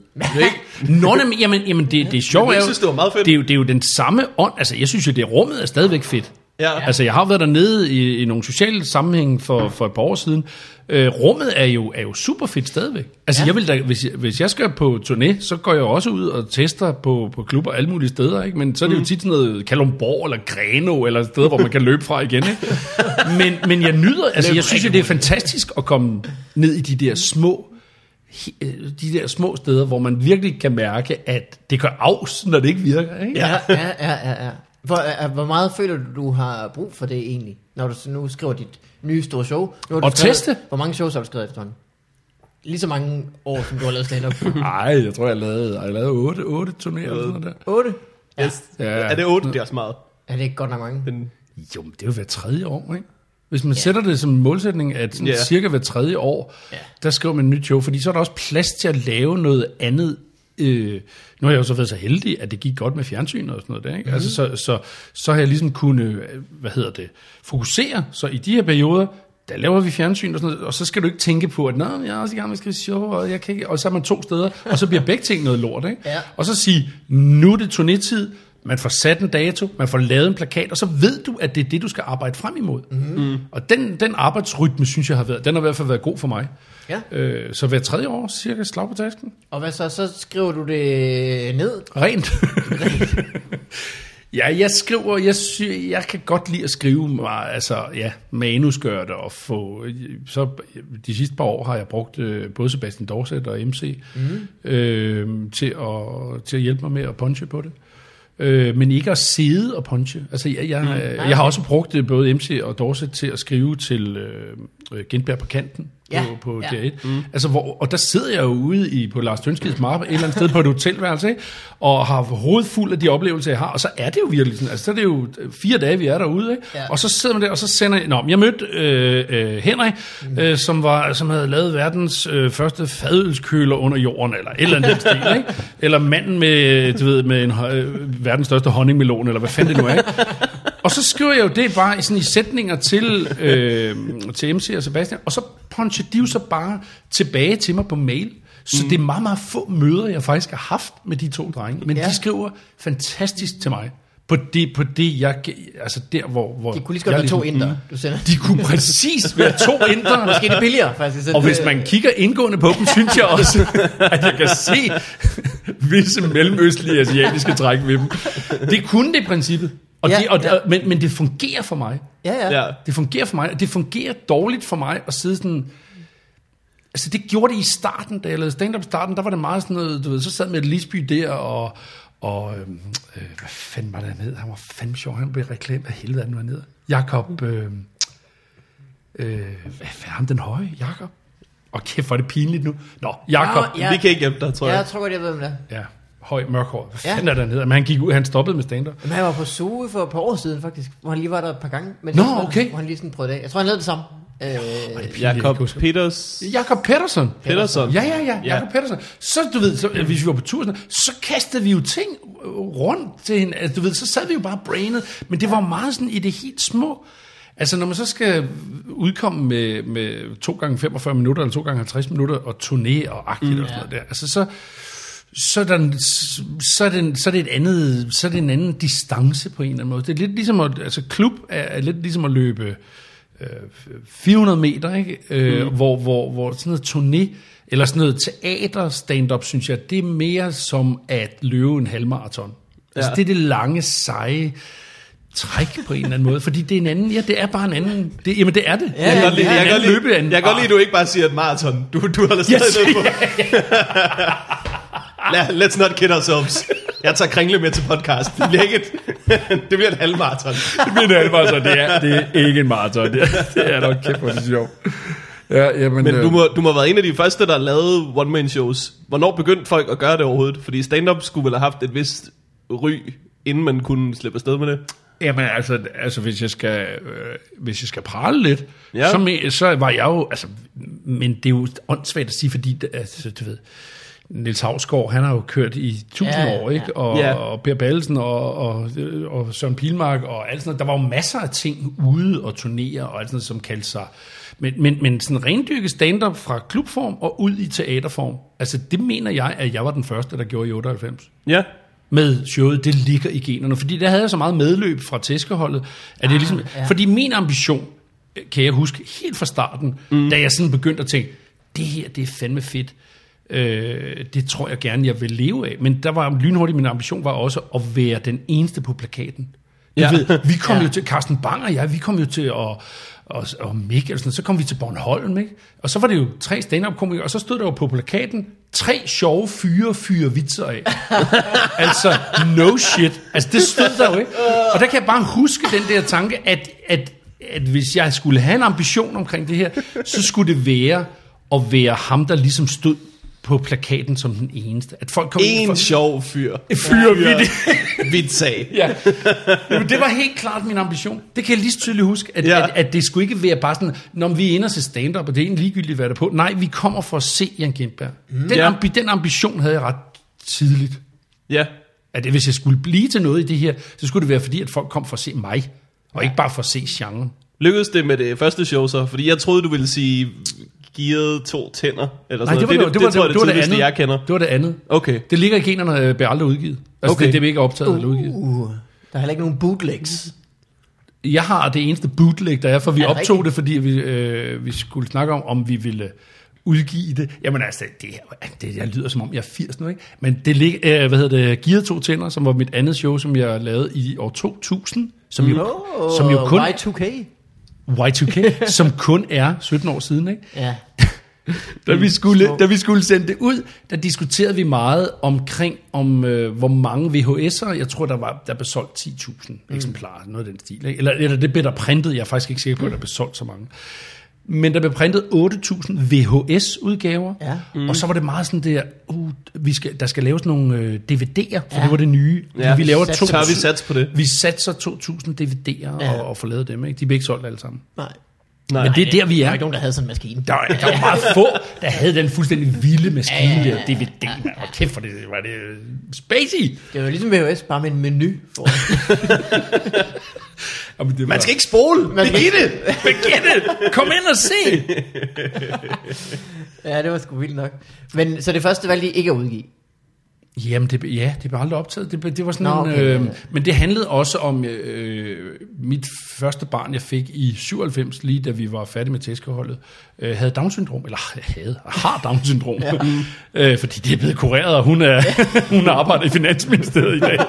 Nå, jamen, jamen, jamen det, det er sjovt. Jeg er synes, det var meget fedt. Det er, jo, det er jo den samme ånd. Altså, jeg synes jo, det rummet er stadigvæk fedt. Ja. Altså, jeg har været dernede i, i nogle sociale sammenhæng for, for et par år siden. Øh, rummet er jo, er jo super fedt stadigvæk. Altså, Ja. jeg vil da, hvis, jeg, hvis jeg skal på turné, så går jeg også ud og tester på, på klubber alle mulige steder, ikke? Men så er det jo tit sådan noget Kalumborg eller Greno, eller steder, hvor man kan løbe fra igen, ikke? <laughs> Men, men jeg nyder, altså, jeg synes jo, det er fantastisk at komme ned i de der små øh, de der små steder, hvor man virkelig kan mærke, at det gør afs, når det ikke virker. Ikke? Ja, ja, ja, ja. ja. Hvor, hvor meget føler du, du har brug for det egentlig, når du så nu skriver dit nye store show? Nu har du Og skrevet- teste. Hvor mange shows har du skrevet efterhånden? Lige så mange år, som du har lavet stand-up. <laughs> Nej, jeg tror, jeg lavede, jeg lavede 8, 8 turnéer eller sådan der. 8? Ja. Yes. Ja. Er det 8? Det er også meget. ja, det er godt nok mange. Men, Jo, men det er jo hver tredje år, ikke? Hvis man sætter det som en målsætning, at sådan Ja. cirka hver tredje år, Ja. der skriver man et nyt show, fordi så er der også plads til at lave noget andet. Øh, nu har jeg jo så været så heldig, at det gik godt med fjernsyn og sådan noget der, ikke? Mm. Altså, så, så, så har jeg ligesom kunne, hvad hedder det, fokusere. Så i de her perioder, der laver vi fjernsyn og sådan noget, og så skal du ikke tænke på, at Nå, men jeg er også i gang med at skrive show, og, jeg kan ikke, og så er man to steder, og så bliver begge ting noget lort, ikke? Ja. Og så sige, nu er det turnétid, man får sat en dato, man får lavet en plakat, og så ved du, at det er det, du skal arbejde frem imod. Mm. Og den, den arbejdsrytme, synes jeg har været, den har i hvert fald været god for mig. Ja. Øh, så hver tredje år, cirka slag på tasken. Og hvad så? Så skriver du det ned? Rent. <laughs> ja, jeg skriver, jeg, sy, jeg kan godt lide at skrive mig, altså, ja, manusgør det og få, så de sidste par år har jeg brugt øh, både Sebastian Dorset og MC mm. øh, til, at, til at hjælpe mig med at punche på det. Øh, men ikke at sidde og punche. Altså, jeg, jeg, mm. jeg har også brugt øh, både MC og Dorset til at skrive til øh, Gindberg på kanten Ja, på, ja. DR1. Mm. Altså, hvor, og der sidder jeg jo ude i, på Lars Tønskeds Marpe, et eller andet sted på et hotelværelse, ikke? og har hovedet fuld af de oplevelser, jeg har. Og så er det jo virkelig sådan, altså så er det jo fire dage, vi er derude, ikke? Ja. og så sidder man der, og så sender jeg, nå, jeg mødte øh, øh, Henrik, mm. øh, som, var, som havde lavet verdens øh, første fadølskøler under jorden, eller et eller andet stil, ikke? <laughs> eller manden med, du ved, med en, øh, verdens største honningmelon, eller hvad fanden det nu er, ikke? Og så skriver jeg jo det bare i, sådan i sætninger til, øh, til MC og Sebastian, og så puncher de jo så bare tilbage til mig på mail. Så mm. det er meget, meget få møder, jeg faktisk har haft med de to drenge. Men Ja. de skriver fantastisk til mig. På det, på det jeg, altså der, hvor... hvor De kunne lige så godt være to ligesom- inder, du sender. De kunne præcis være to <laughs> indre. Måske det billigere, faktisk. Og hvis man kigger indgående på dem, synes jeg også, <laughs> at jeg kan se <laughs> visse mellemøstlige asiatiske træk ved dem. Det kunne det i princippet. Og Ja, det, og, ja. men, men det fungerer for mig. Ja, ja. ja. Det fungerer for mig, og det fungerer dårligt for mig at sidde sådan... Altså det gjorde det i starten, da jeg lavede stand-up starten, der var det meget sådan noget, du ved, så sad med Lisby der, og, og øhm, øh, hvad fanden var det, han hed? Han var fandme sjov, han blev reklamet af helvede, han var nede. Jakob, øh, øh, hvad er ham den høje? Jakob? Og kæft, hvor er det pinligt nu. Nå, Jakob. Nå, Ja. Vi kan ikke hjælpe dig, tror Ja, jeg. jeg tror godt, jeg ved, hvem det er. Ja, høj, mørkhåret. Hvad Ja. fanden er der hedder? Men han gik ud, han stoppede med stand-up. Men han var på Zoe for et par år siden, faktisk. Hvor han lige var der et par gange. Men Nå, var- okay. Hvor han lige sådan prøvede det af. Jeg tror, han lavede det samme. Øh, Jakob. Peters... Jakob Pettersson. Pettersson. Ja, ja, ja, Ja. Jakob Pettersson. Så, du ved, så, øh, hvis vi var på tur, sådan, så kastede vi jo ting øh, rundt til hende. Altså, du ved, så sad vi jo bare brainet. Men det var meget sådan i det helt små. Altså, når man så skal udkomme med, med 2 gange 45 minutter, eller 2 gange 50 minutter, og turné og agtigt mm, og sådan noget der, altså så, så, er der, så, er det, så er det et andet, så er det en anden distance på en eller anden måde. Det er lidt ligesom at, altså klub er, er lidt ligesom at løbe øh, 400 meter, ikke? Øh, mm. hvor, hvor, hvor sådan noget turné, eller sådan noget teater stand-up, synes jeg, det er mere som at løbe en halvmarathon. Ja. Altså det er det lange, seje træk på en eller anden måde, fordi det er en anden, ja, det er bare en anden, det, jamen det er det. Ja, Jeg kan godt lide, jeg kan godt lide, løbeanden. jeg kan godt lide, at du ikke bare siger et maraton. Du, du holder stadig yes. ned på. <laughs> <laughs> Let's not kid ourselves. Jeg tager kringle med til podcast. Det bliver ikke et, <laughs> det bliver et halvmaraton. Det bliver en halvmarathon, det er, det er ikke en maraton, det er, det er nok kæft, er det sjovt. Ja, jamen, Men øh, du må, du må have været en af de første, der lavede one-man-shows. Hvornår begyndte folk at gøre det overhovedet? Fordi stand-up skulle vel have haft et vist ry, inden man kunne slippe afsted med det. Jamen altså, altså hvis jeg skal, øh, hvis jeg skal prale lidt, ja. Så, så var jeg jo, altså, men det er jo åndssvagt at sige, fordi, altså, du ved, Niels Havsgaard, han har jo kørt i tusind Ja, år, ikke? Og, Ja. og Per Ballesen og, og, og Søren Pilmark og alt sådan noget. Der var jo masser af ting ude og turnere og alt sådan noget, som kaldte sig. Men, men, men sådan rendyrket stand-up fra klubform og ud i teaterform, altså det mener jeg, at jeg var den første, der gjorde i 98 Ja. med showet, det ligger i generne. Fordi der havde jeg så meget medløb fra tæskeholdet, at det er ligesom, ja. fordi min ambition, kan jeg huske helt fra starten, mm. da jeg sådan begyndte at tænke, det her, det er fandme fedt. Øh, det tror jeg gerne, jeg vil leve af. Men der var lynhurtigt, min ambition var også at være den eneste på plakaten. Du Ja. ved, vi kom Ja. jo til, Carsten Bang og jeg, vi kom jo til at, og, og Mikkel, sådan, så kom vi til Bornholm, ikke? Og så var det jo tre stand-up komikere, og så stod der jo på plakaten, tre sjove fyre fyre vitser af. <laughs> altså, no shit. Altså, det stod der jo ikke. Og der kan jeg bare huske den der tanke, at, at, at hvis jeg skulle have en ambition omkring det her, så skulle det være at være ham, der ligesom stod på plakaten som den eneste. At folk kom En for, sjov fyr. fyre vidt. <laughs> Vidt sag. Ja, Jamen, det var helt klart min ambition. Det kan jeg lige så tydeligt huske, at, Ja. ja. at, at det skulle ikke være bare sådan, når vi er inde og se stand-up, og det er egentlig ligegyldigt, hvad der er på. Nej, vi kommer for at se Jan Gindberg. Mm. Den, Ja. ambi, den ambition havde jeg ret tidligt. Ja. At hvis jeg skulle blive til noget i det her, så skulle det være fordi, at folk kom for at se mig, og ikke bare for at se genren. Lykkedes det med det første show så? Fordi jeg troede, du ville sige gearet to tænder. Eller Nej, sådan det var noget. det, det, var, det, tror jeg, det, var det tidligste, andet. jeg kender. Det var det andet. Okay. Det ligger i generne, øh, bliver aldrig udgivet. Altså, Okay. det, det er ikke optaget eller udgivet. uh, der er heller ikke nogen bootlegs. Jeg har det eneste bootleg, der er, for vi Er det optog rigtigt? det, fordi vi, øh, vi skulle snakke om, om vi ville udgive det. Jamen altså, det, det jeg lyder som om, jeg er 80 nu, ikke? Men det ligger, øh, hvad hedder det, Gear to Tænder, som var mit andet show, som jeg lavede i år 2000, som jo, Oh, som jo kun, Y2K. Y2K, <laughs> som kun er 17 år siden, ikke? Ja. <laughs> Da vi, skulle, da vi skulle sende det ud, der diskuterede vi meget omkring, om øh, hvor mange VHS'er, jeg tror, der var der blev solgt 10.000 eksemplarer, noget af den stil. Ikke? Eller, eller det blev der printet, jeg er faktisk ikke sikker på, at der blev solgt så mange. Men der blev printet 8.000 VHS-udgaver, Ja. mm. og så var det meget sådan der, uh, vi skal, der skal laves nogle øh, DVD'er, for Ja. det var det nye. Ja. Vi laver Sats- to, Tør vi satse på det? vi satser 2.000 DVD'er Ja. og, og får lavet dem. Ikke? De blev ikke solgt alle sammen. Nej. Nej. Men det er der, vi Der er. var ikke nogen, der havde sådan en maskine. Der var, der var meget få, der havde den fuldstændig vilde maskine Ja, ja, ja, der, DVD, mand. Og kæft for det, var det spacey. Det var ligesom VHS, bare med en menu. For. <laughs> Jamen, det var, Man skal ikke spole. Man. Begin it! Kom ind og se! <laughs> ja, det var sgu vildt nok. Men så det første valgte I ikke at udgive? Jamen, det, ja, det blev aldrig optaget. Det, det var sådan Nå, okay, ja, øh. Men det handlede også om øh, mit første barn, jeg fik i 97, lige da vi var færdige med tæskeholdet, øh, havde Down-syndrom, eller havde, har Down-syndrom, ja. <laughs> øh, fordi det er blevet kureret, og hun, er, <laughs> hun arbejder i Finansministeriet i dag.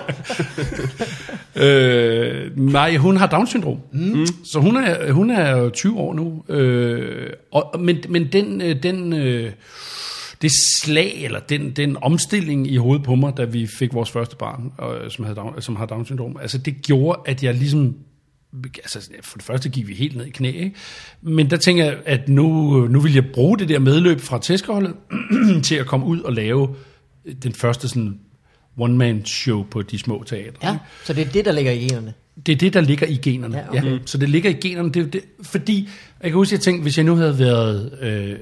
<laughs> øh, nej, hun har Down-syndrom, mm. så hun er, hun er jo 20 år nu, øh, og, men, men den, øh, den øh, det slag, eller den, den omstilling i hovedet på mig, da vi fik vores første barn, øh, som, havde Down, som har Down-syndrom, altså det gjorde, at jeg ligesom altså, for det første gik vi helt ned i knæ, ikke? men der tænker jeg, at nu, nu vil jeg bruge det der medløb fra tæskerholdet <clears throat> til at komme ud og lave den første sådan one-man-show på de små teatre. Ja, så det er det, der ligger i generne. Det er det, der ligger i generne. Ja, okay. ja. Så det ligger i generne. Det, det, fordi, jeg kan huske, at jeg tænkte, hvis jeg nu havde været, øh,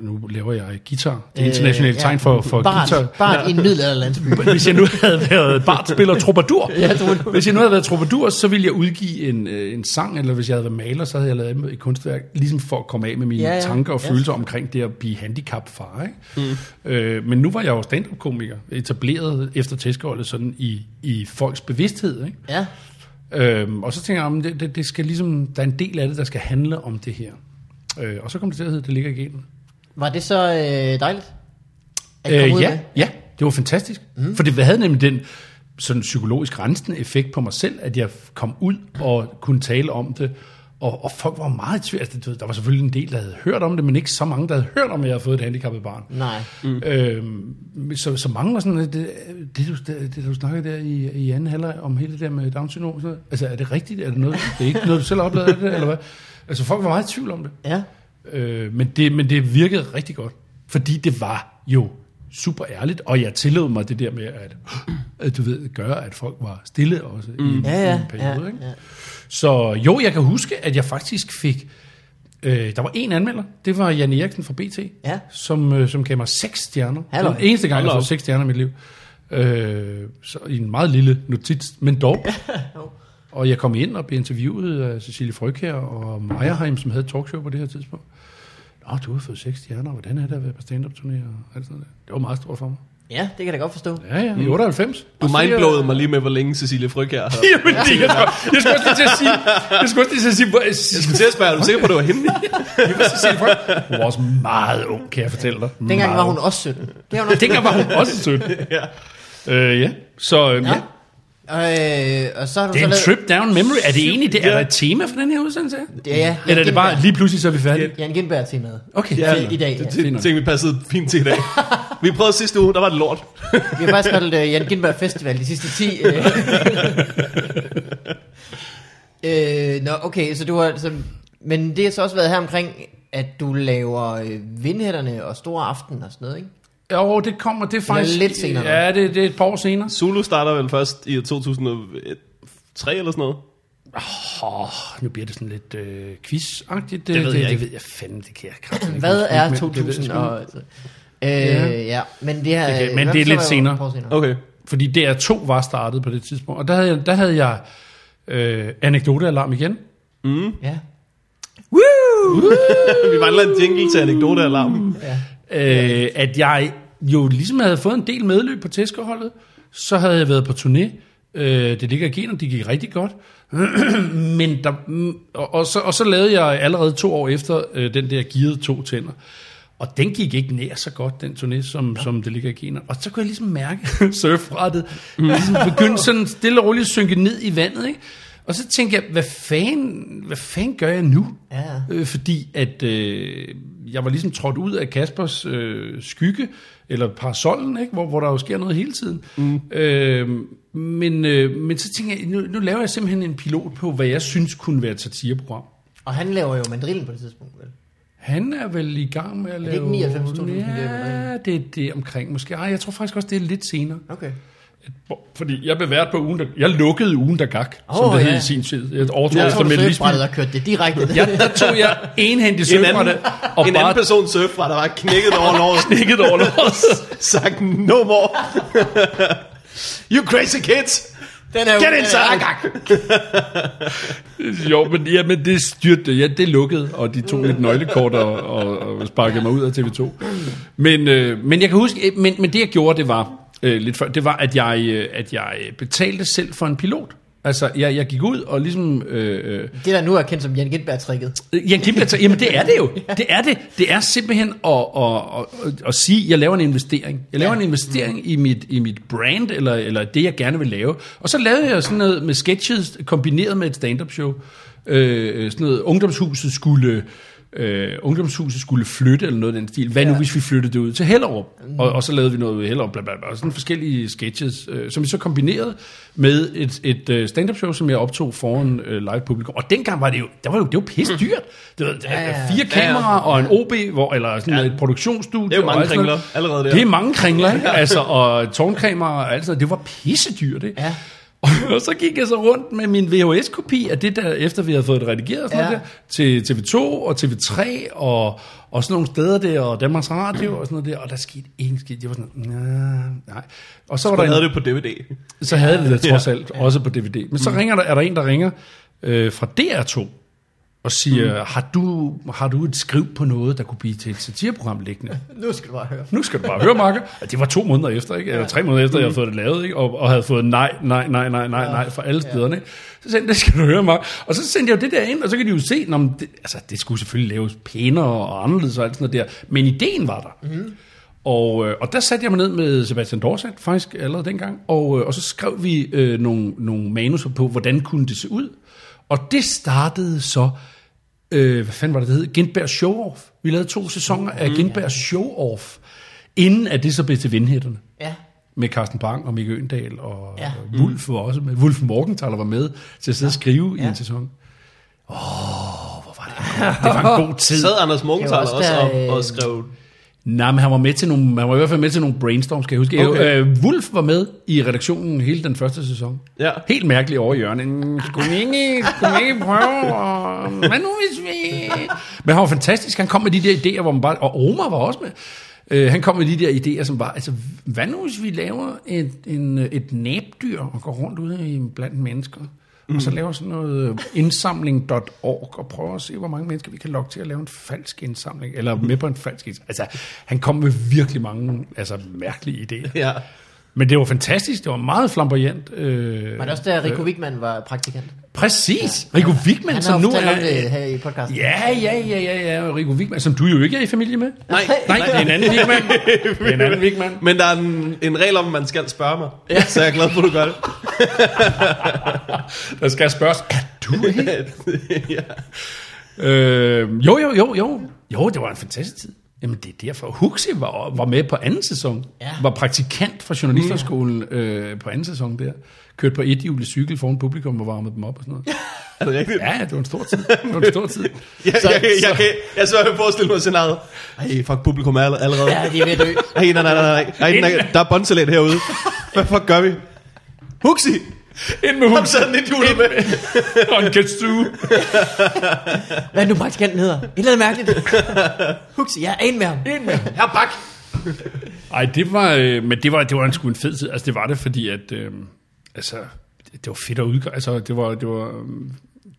nu laver jeg guitar, det er internationale Øh, tegn for, for barn, guitar. Barn i en middelalderlandsby. <laughs> Hvis jeg nu havde været <laughs> bartspiller troubadour, Ja, troubadour. hvis jeg nu havde været troubadour, så ville jeg udgive en, øh, en sang, eller hvis jeg havde været maler, så havde jeg lavet et kunstværk, ligesom for at komme af med mine Ja, ja, ja. ja. tanker og Ja. følelser omkring det at blive handicapfar. Ikke? Mm. Øh, men nu var jeg jo stand-up-komiker, etableret efter tæskeholdet sådan i, i folks bevidsthed. Ikke? Ja, Øhm, og så tænker jeg, om det, det, det skal ligesom, der er en del af det, der skal handle om det her. Øh, og så kom det til at hedde, det ligger i genen. var det så øh, dejligt? Øh, ja, med? ja, det var fantastisk. Mm. For det havde nemlig den sådan psykologisk rensende effekt på mig selv, at jeg kom ud og kunne tale om det. Og, og folk var meget i tvivl. Altså, du ved, der var selvfølgelig en del, der havde hørt om det, men ikke så mange, der havde hørt om, at jeg havde fået et handicappet barn. Nej. Mm. Øhm, så, så mange var sådan, det, det, det, du, det, det du snakkede der i, i anden halvleg om hele det der med Down syndrom, så, altså er det rigtigt? Er det, noget, det er ikke noget, du selv har oplevet det, eller hvad? Altså folk var meget i tvivl om det. Ja. Øh, men, det, men det virkede rigtig godt, fordi det var jo super ærligt, og jeg tillod mig det der med at, at du ved, gøre, at folk var stille også mm. i, en- Ja, ja, i en periode. ja, ikke? ja. Så jo, jeg kan huske, at jeg faktisk fik, øh, der var en anmelder, det var Jan Eriksen fra BT, Ja. som, øh, som gav mig seks stjerner. Hallo. Det var den eneste gang, jeg Hold har fået seks stjerner i mit liv. Øh, så i en meget lille notits, men dog. <laughs> Og jeg kom ind og blev interviewet af Cecilie Frøkjær og Meyerheim, som havde talkshow på det her tidspunkt. Nå, du har fået seks stjerner. Hvordan er det at være på stand-up-turné og alt sådan noget? Det var meget stort for mig. ja, det kan jeg da godt forstå. Ja, ja, i 98. Du mindblowede mig lige med, hvor længe Cecilie Frøkjær har. <laughs> Jamen, det, jeg, skulle, jeg skulle også lige til at sige, jeg skulle også lige til at sige, Jeg skulle til at spørge, er du sikker på, at det var hende? <laughs> Cecilie Frøkjær. Hun var også meget ung, kan jeg fortælle dig. Dengang var hun også 17. Det har hun også Dengang var hun også sød. <laughs> ja. Øh, ja. Så øh, ja. Ja. Øh, og så har du Det er så en lavet... trip down memory. Er det egentlig det? Er Ja. der et tema for den her udsendelse? Ja, ja. Eller er det bare, lige pludselig så er vi færdige? Jan Gindberg temaet. Okay, Ja, fint. i dag, Det, ja. det, det tænkte vi passede fint til i dag. <laughs> Vi prøvede sidste uge, der var det lort. Vi har faktisk holdt uh, Jan Gindberg Festival de sidste 10. Uh... <laughs> øh, nå, okay, så du har... Så... Men det har så også været her omkring, at du laver øh, vindhætterne og store aften og sådan noget, ikke? Jo, det kommer, det er faktisk... lidt senere. Ja, det, det er et par år senere. Zulu starter vel først i 2003 eller sådan noget. Åh, nu bliver det sådan lidt øh, quiz-agtigt. Det, Det ved jeg det, ikke. Det ved jeg fandme, det kan jeg kraftigt ikke Hvad er men det ved jeg 2000 sgu og... ikke. Øh, Ja. ja. men det her... Det kan- men det er lidt senere. senere. Okay. Fordi DR2 var startet på det tidspunkt. Og der havde jeg, der havde jeg øh, anekdotealarm igen. Ja. <laughs> Vi mangler en jingle til anekdotealarmen. ja. Øh, at jeg jo ligesom havde fået en del medløb på tæskerholdet. Så havde jeg været på turné. Øh, det ligger i gener, det gik rigtig godt. <clears throat> Men der, mm, og, og, så, og så lavede jeg allerede to år efter øh, den der gearede to tænder. Og den gik ikke nær så godt, den turné, som, ja. som det ligger i gener. Og så kunne jeg ligesom mærke <laughs> <laughs> surfrettet. Ligesom begyndte sådan stille og roligt at synke ned i vandet. Ikke? Og så tænkte jeg, hvad fanden, hvad fanden gør jeg nu? Ja. Øh, fordi at øh, jeg var ligesom trådt ud af Kaspers øh, skygge, eller parasollen, ikke? Hvor, hvor der jo sker noget hele tiden. Mm. Øh, men, øh, men så tænker jeg, nu, nu laver jeg simpelthen en pilot på, hvad jeg synes kunne være et satireprogram. Og han laver jo mandrillen på det tidspunkt, vel? Han er vel i gang med at det lave... ikke 99 2000, det er Ja, det er det omkring måske. Ej, jeg tror faktisk også, det er lidt senere. Okay. Fordi jeg blev vært på ugen, der... Jeg lukkede ugen, der gak, oh, som det hed ja. i sin tid. Jeg overtog Jeg efter Lisby. surfbrættet og kørte det direkte. Ja, der tog jeg enhændigt En anden, og en bare anden person fra, der var knækket over låret. knækket over låret. <laughs> Sagt no more. <laughs> you crazy kids. Den er jo, Get inside. jo, men, ja, men det styrte, ja, det lukkede, og de tog mit nøglekort og, og, og sparkede mig ud af TV2. Men, øh, men jeg kan huske, men, men det jeg gjorde, det var, øh, lidt før, det var, at jeg, øh, at jeg betalte selv for en pilot. Altså, jeg, jeg gik ud og ligesom... Øh, øh, Det der nu er kendt som Jan Gindberg-tricket. Jan Kimbler, jamen det er det jo. <laughs> Det er det. Det er simpelthen at, at, at, at, sige, at jeg laver en investering. Jeg laver Ja. en investering i mit, i mit brand, eller, eller det, jeg gerne vil lave. Og så lavede jeg sådan noget med sketches, kombineret med et stand-up show. Øh, sådan noget, ungdomshuset skulle øh, ungdomshuset skulle flytte eller noget af den stil. Hvad ja. nu, Ja. hvis vi flyttede det ud til Hellerup? Mm. Og, og så lavede vi noget ud i Hellerup, bla, bla, bla. Sådan forskellige sketches, øh, som vi så kombinerede med et, et øh, stand-up show, som jeg optog foran øh, live publikum. Og dengang var det jo, der var jo, det var pisse dyrt. Det var ja, ja. fire kameraer og en OB, hvor, eller sådan ja. et produktionsstudie. Det er jo mange og kringler allerede der. Det er mange kringler, ikke? altså, og tårnkameraer og alt sådan noget. Det var pisse dyrt, ikke? Ja. <laughs> Og så gik jeg så rundt med min VHS-kopi af det der, efter vi havde fået det redigeret og sådan Ja. noget der, til TV2 og TV3 og, og sådan nogle steder der, og Danmarks Radio og sådan noget der, og der skete ingen skidt. Jeg var sådan, nej, nej. Og så var der havde en, det på DVD. så havde vi det <laughs> trods alt, også på DVD. Men så ringer der, er der en, der ringer øh, fra DR2, og siger, mm. har, du, har du et skriv på noget, der kunne blive til et satireprogram liggende? <laughs> Nu skal du bare høre. nu skal du bare høre, Marker. Det var to måneder efter, ikke? Eller tre måneder efter, jeg havde fået det lavet, ikke? Og, og havde fået nej, nej, nej, nej, nej, nej fra alle stederne. Ikke? Så sendte jeg, det skal du høre, Mark. Og så sendte jeg jo det der ind, og så kan de jo se, når det, altså, det skulle selvfølgelig laves pænere og anderledes og alt sådan noget der. Men ideen var der. Mm. Og, øh, og der satte jeg mig ned med Sebastian Dorset, faktisk allerede dengang, og, øh, og så skrev vi øh, nogle, nogle manuser på, hvordan kunne det se ud. Og det startede så, øh, hvad fanden var det, det hed? Gindberg Show-Off. Vi lavede to sæsoner af Gindberg Show-Off, inden at det så blev til Vindhætterne. Ja. Med Carsten Bang og Mikke Øndal og Ja. ja. Wulf var også med. Wulf Morgenthaler var med til at sidde og skrive ja. i Ja. en sæson. Åh, hvor var det <laughs> det var en god tid. Sad Anders Morgenthaler også, også der, og, og øh, skrev... Nej, men han var med til nogle, han var i hvert fald med til nogle brainstorms, skal jeg huske. Okay. Øh, Wolf var med i redaktionen hele den første sæson. Ja. Helt mærkeligt over i hjørnet. Mm, Skulle vi ikke, skulle vi ikke prøve? Og, hvad nu hvis vi... Men han var fantastisk. Han kom med de der idéer, hvor man bare... Og Omar var også med. Øh, han kom med de der idéer, som var... Altså, hvad nu hvis vi laver et, en, et næbdyr og går rundt ude i blandt mennesker? Og så laver sådan noget øh, indsamling.org og prøver at se, hvor mange mennesker vi kan lokke til at lave en falsk indsamling, eller med på en falsk indsamling. Altså, han kom med virkelig mange altså, mærkelige idéer. Ja. Men det var fantastisk, det var meget flamboyant. Øh, Var det også der, Rico Wigman var praktikant? Præcis, Rico Wigman, Han har som nu fortalt om er... det her i podcasten. Ja, ja, ja, ja, ja, Rico Wigman, som du jo ikke er i familie med. Nej, Nej, det er en anden Wigman. <laughs> Det er en anden Wigman. men der er en, en regel om, at man skal spørge mig. Ja. Så jeg er glad for, at du gør det. <laughs> Der skal spørges, er du ikke? <laughs> ja. Øh, jo, jo, jo, jo. Jo, det var en fantastisk tid. Jamen, det er derfor. Huxi var, var med på anden sæson. Ja. Var praktikant fra Journalisterskolen øh, på anden sæson der. Kørte på et hjulet cykel foran publikum og varmede dem op og sådan noget. <laughs> Er det rigtigt? Ja, det var en stor tid. Det var en stor tid. <laughs> Jeg, jeg, jeg, jeg, kan, jeg så jeg forestille mig scenariet. Ej, fuck, publikum er all- allerede. Ja, de er ved at dø. Ej, nej, nej, nej, nej. Ej, der er båndsalat herude. Hvad fuck gør vi? Huxi! Ind med Kom Huxi. så lidt hjulet med. <laughs> Og en ketsu. Hvad er nu praktikanten hedder? Et eller andet mærkeligt. Huxi, jeg er en med ham. En med ham. Her, bak! Ej, det var, øh, men det var, det var en sgu en fed tid. Altså, det var det, fordi at, øh, altså, det, var fedt at udgå. Altså, det var, det var, øh,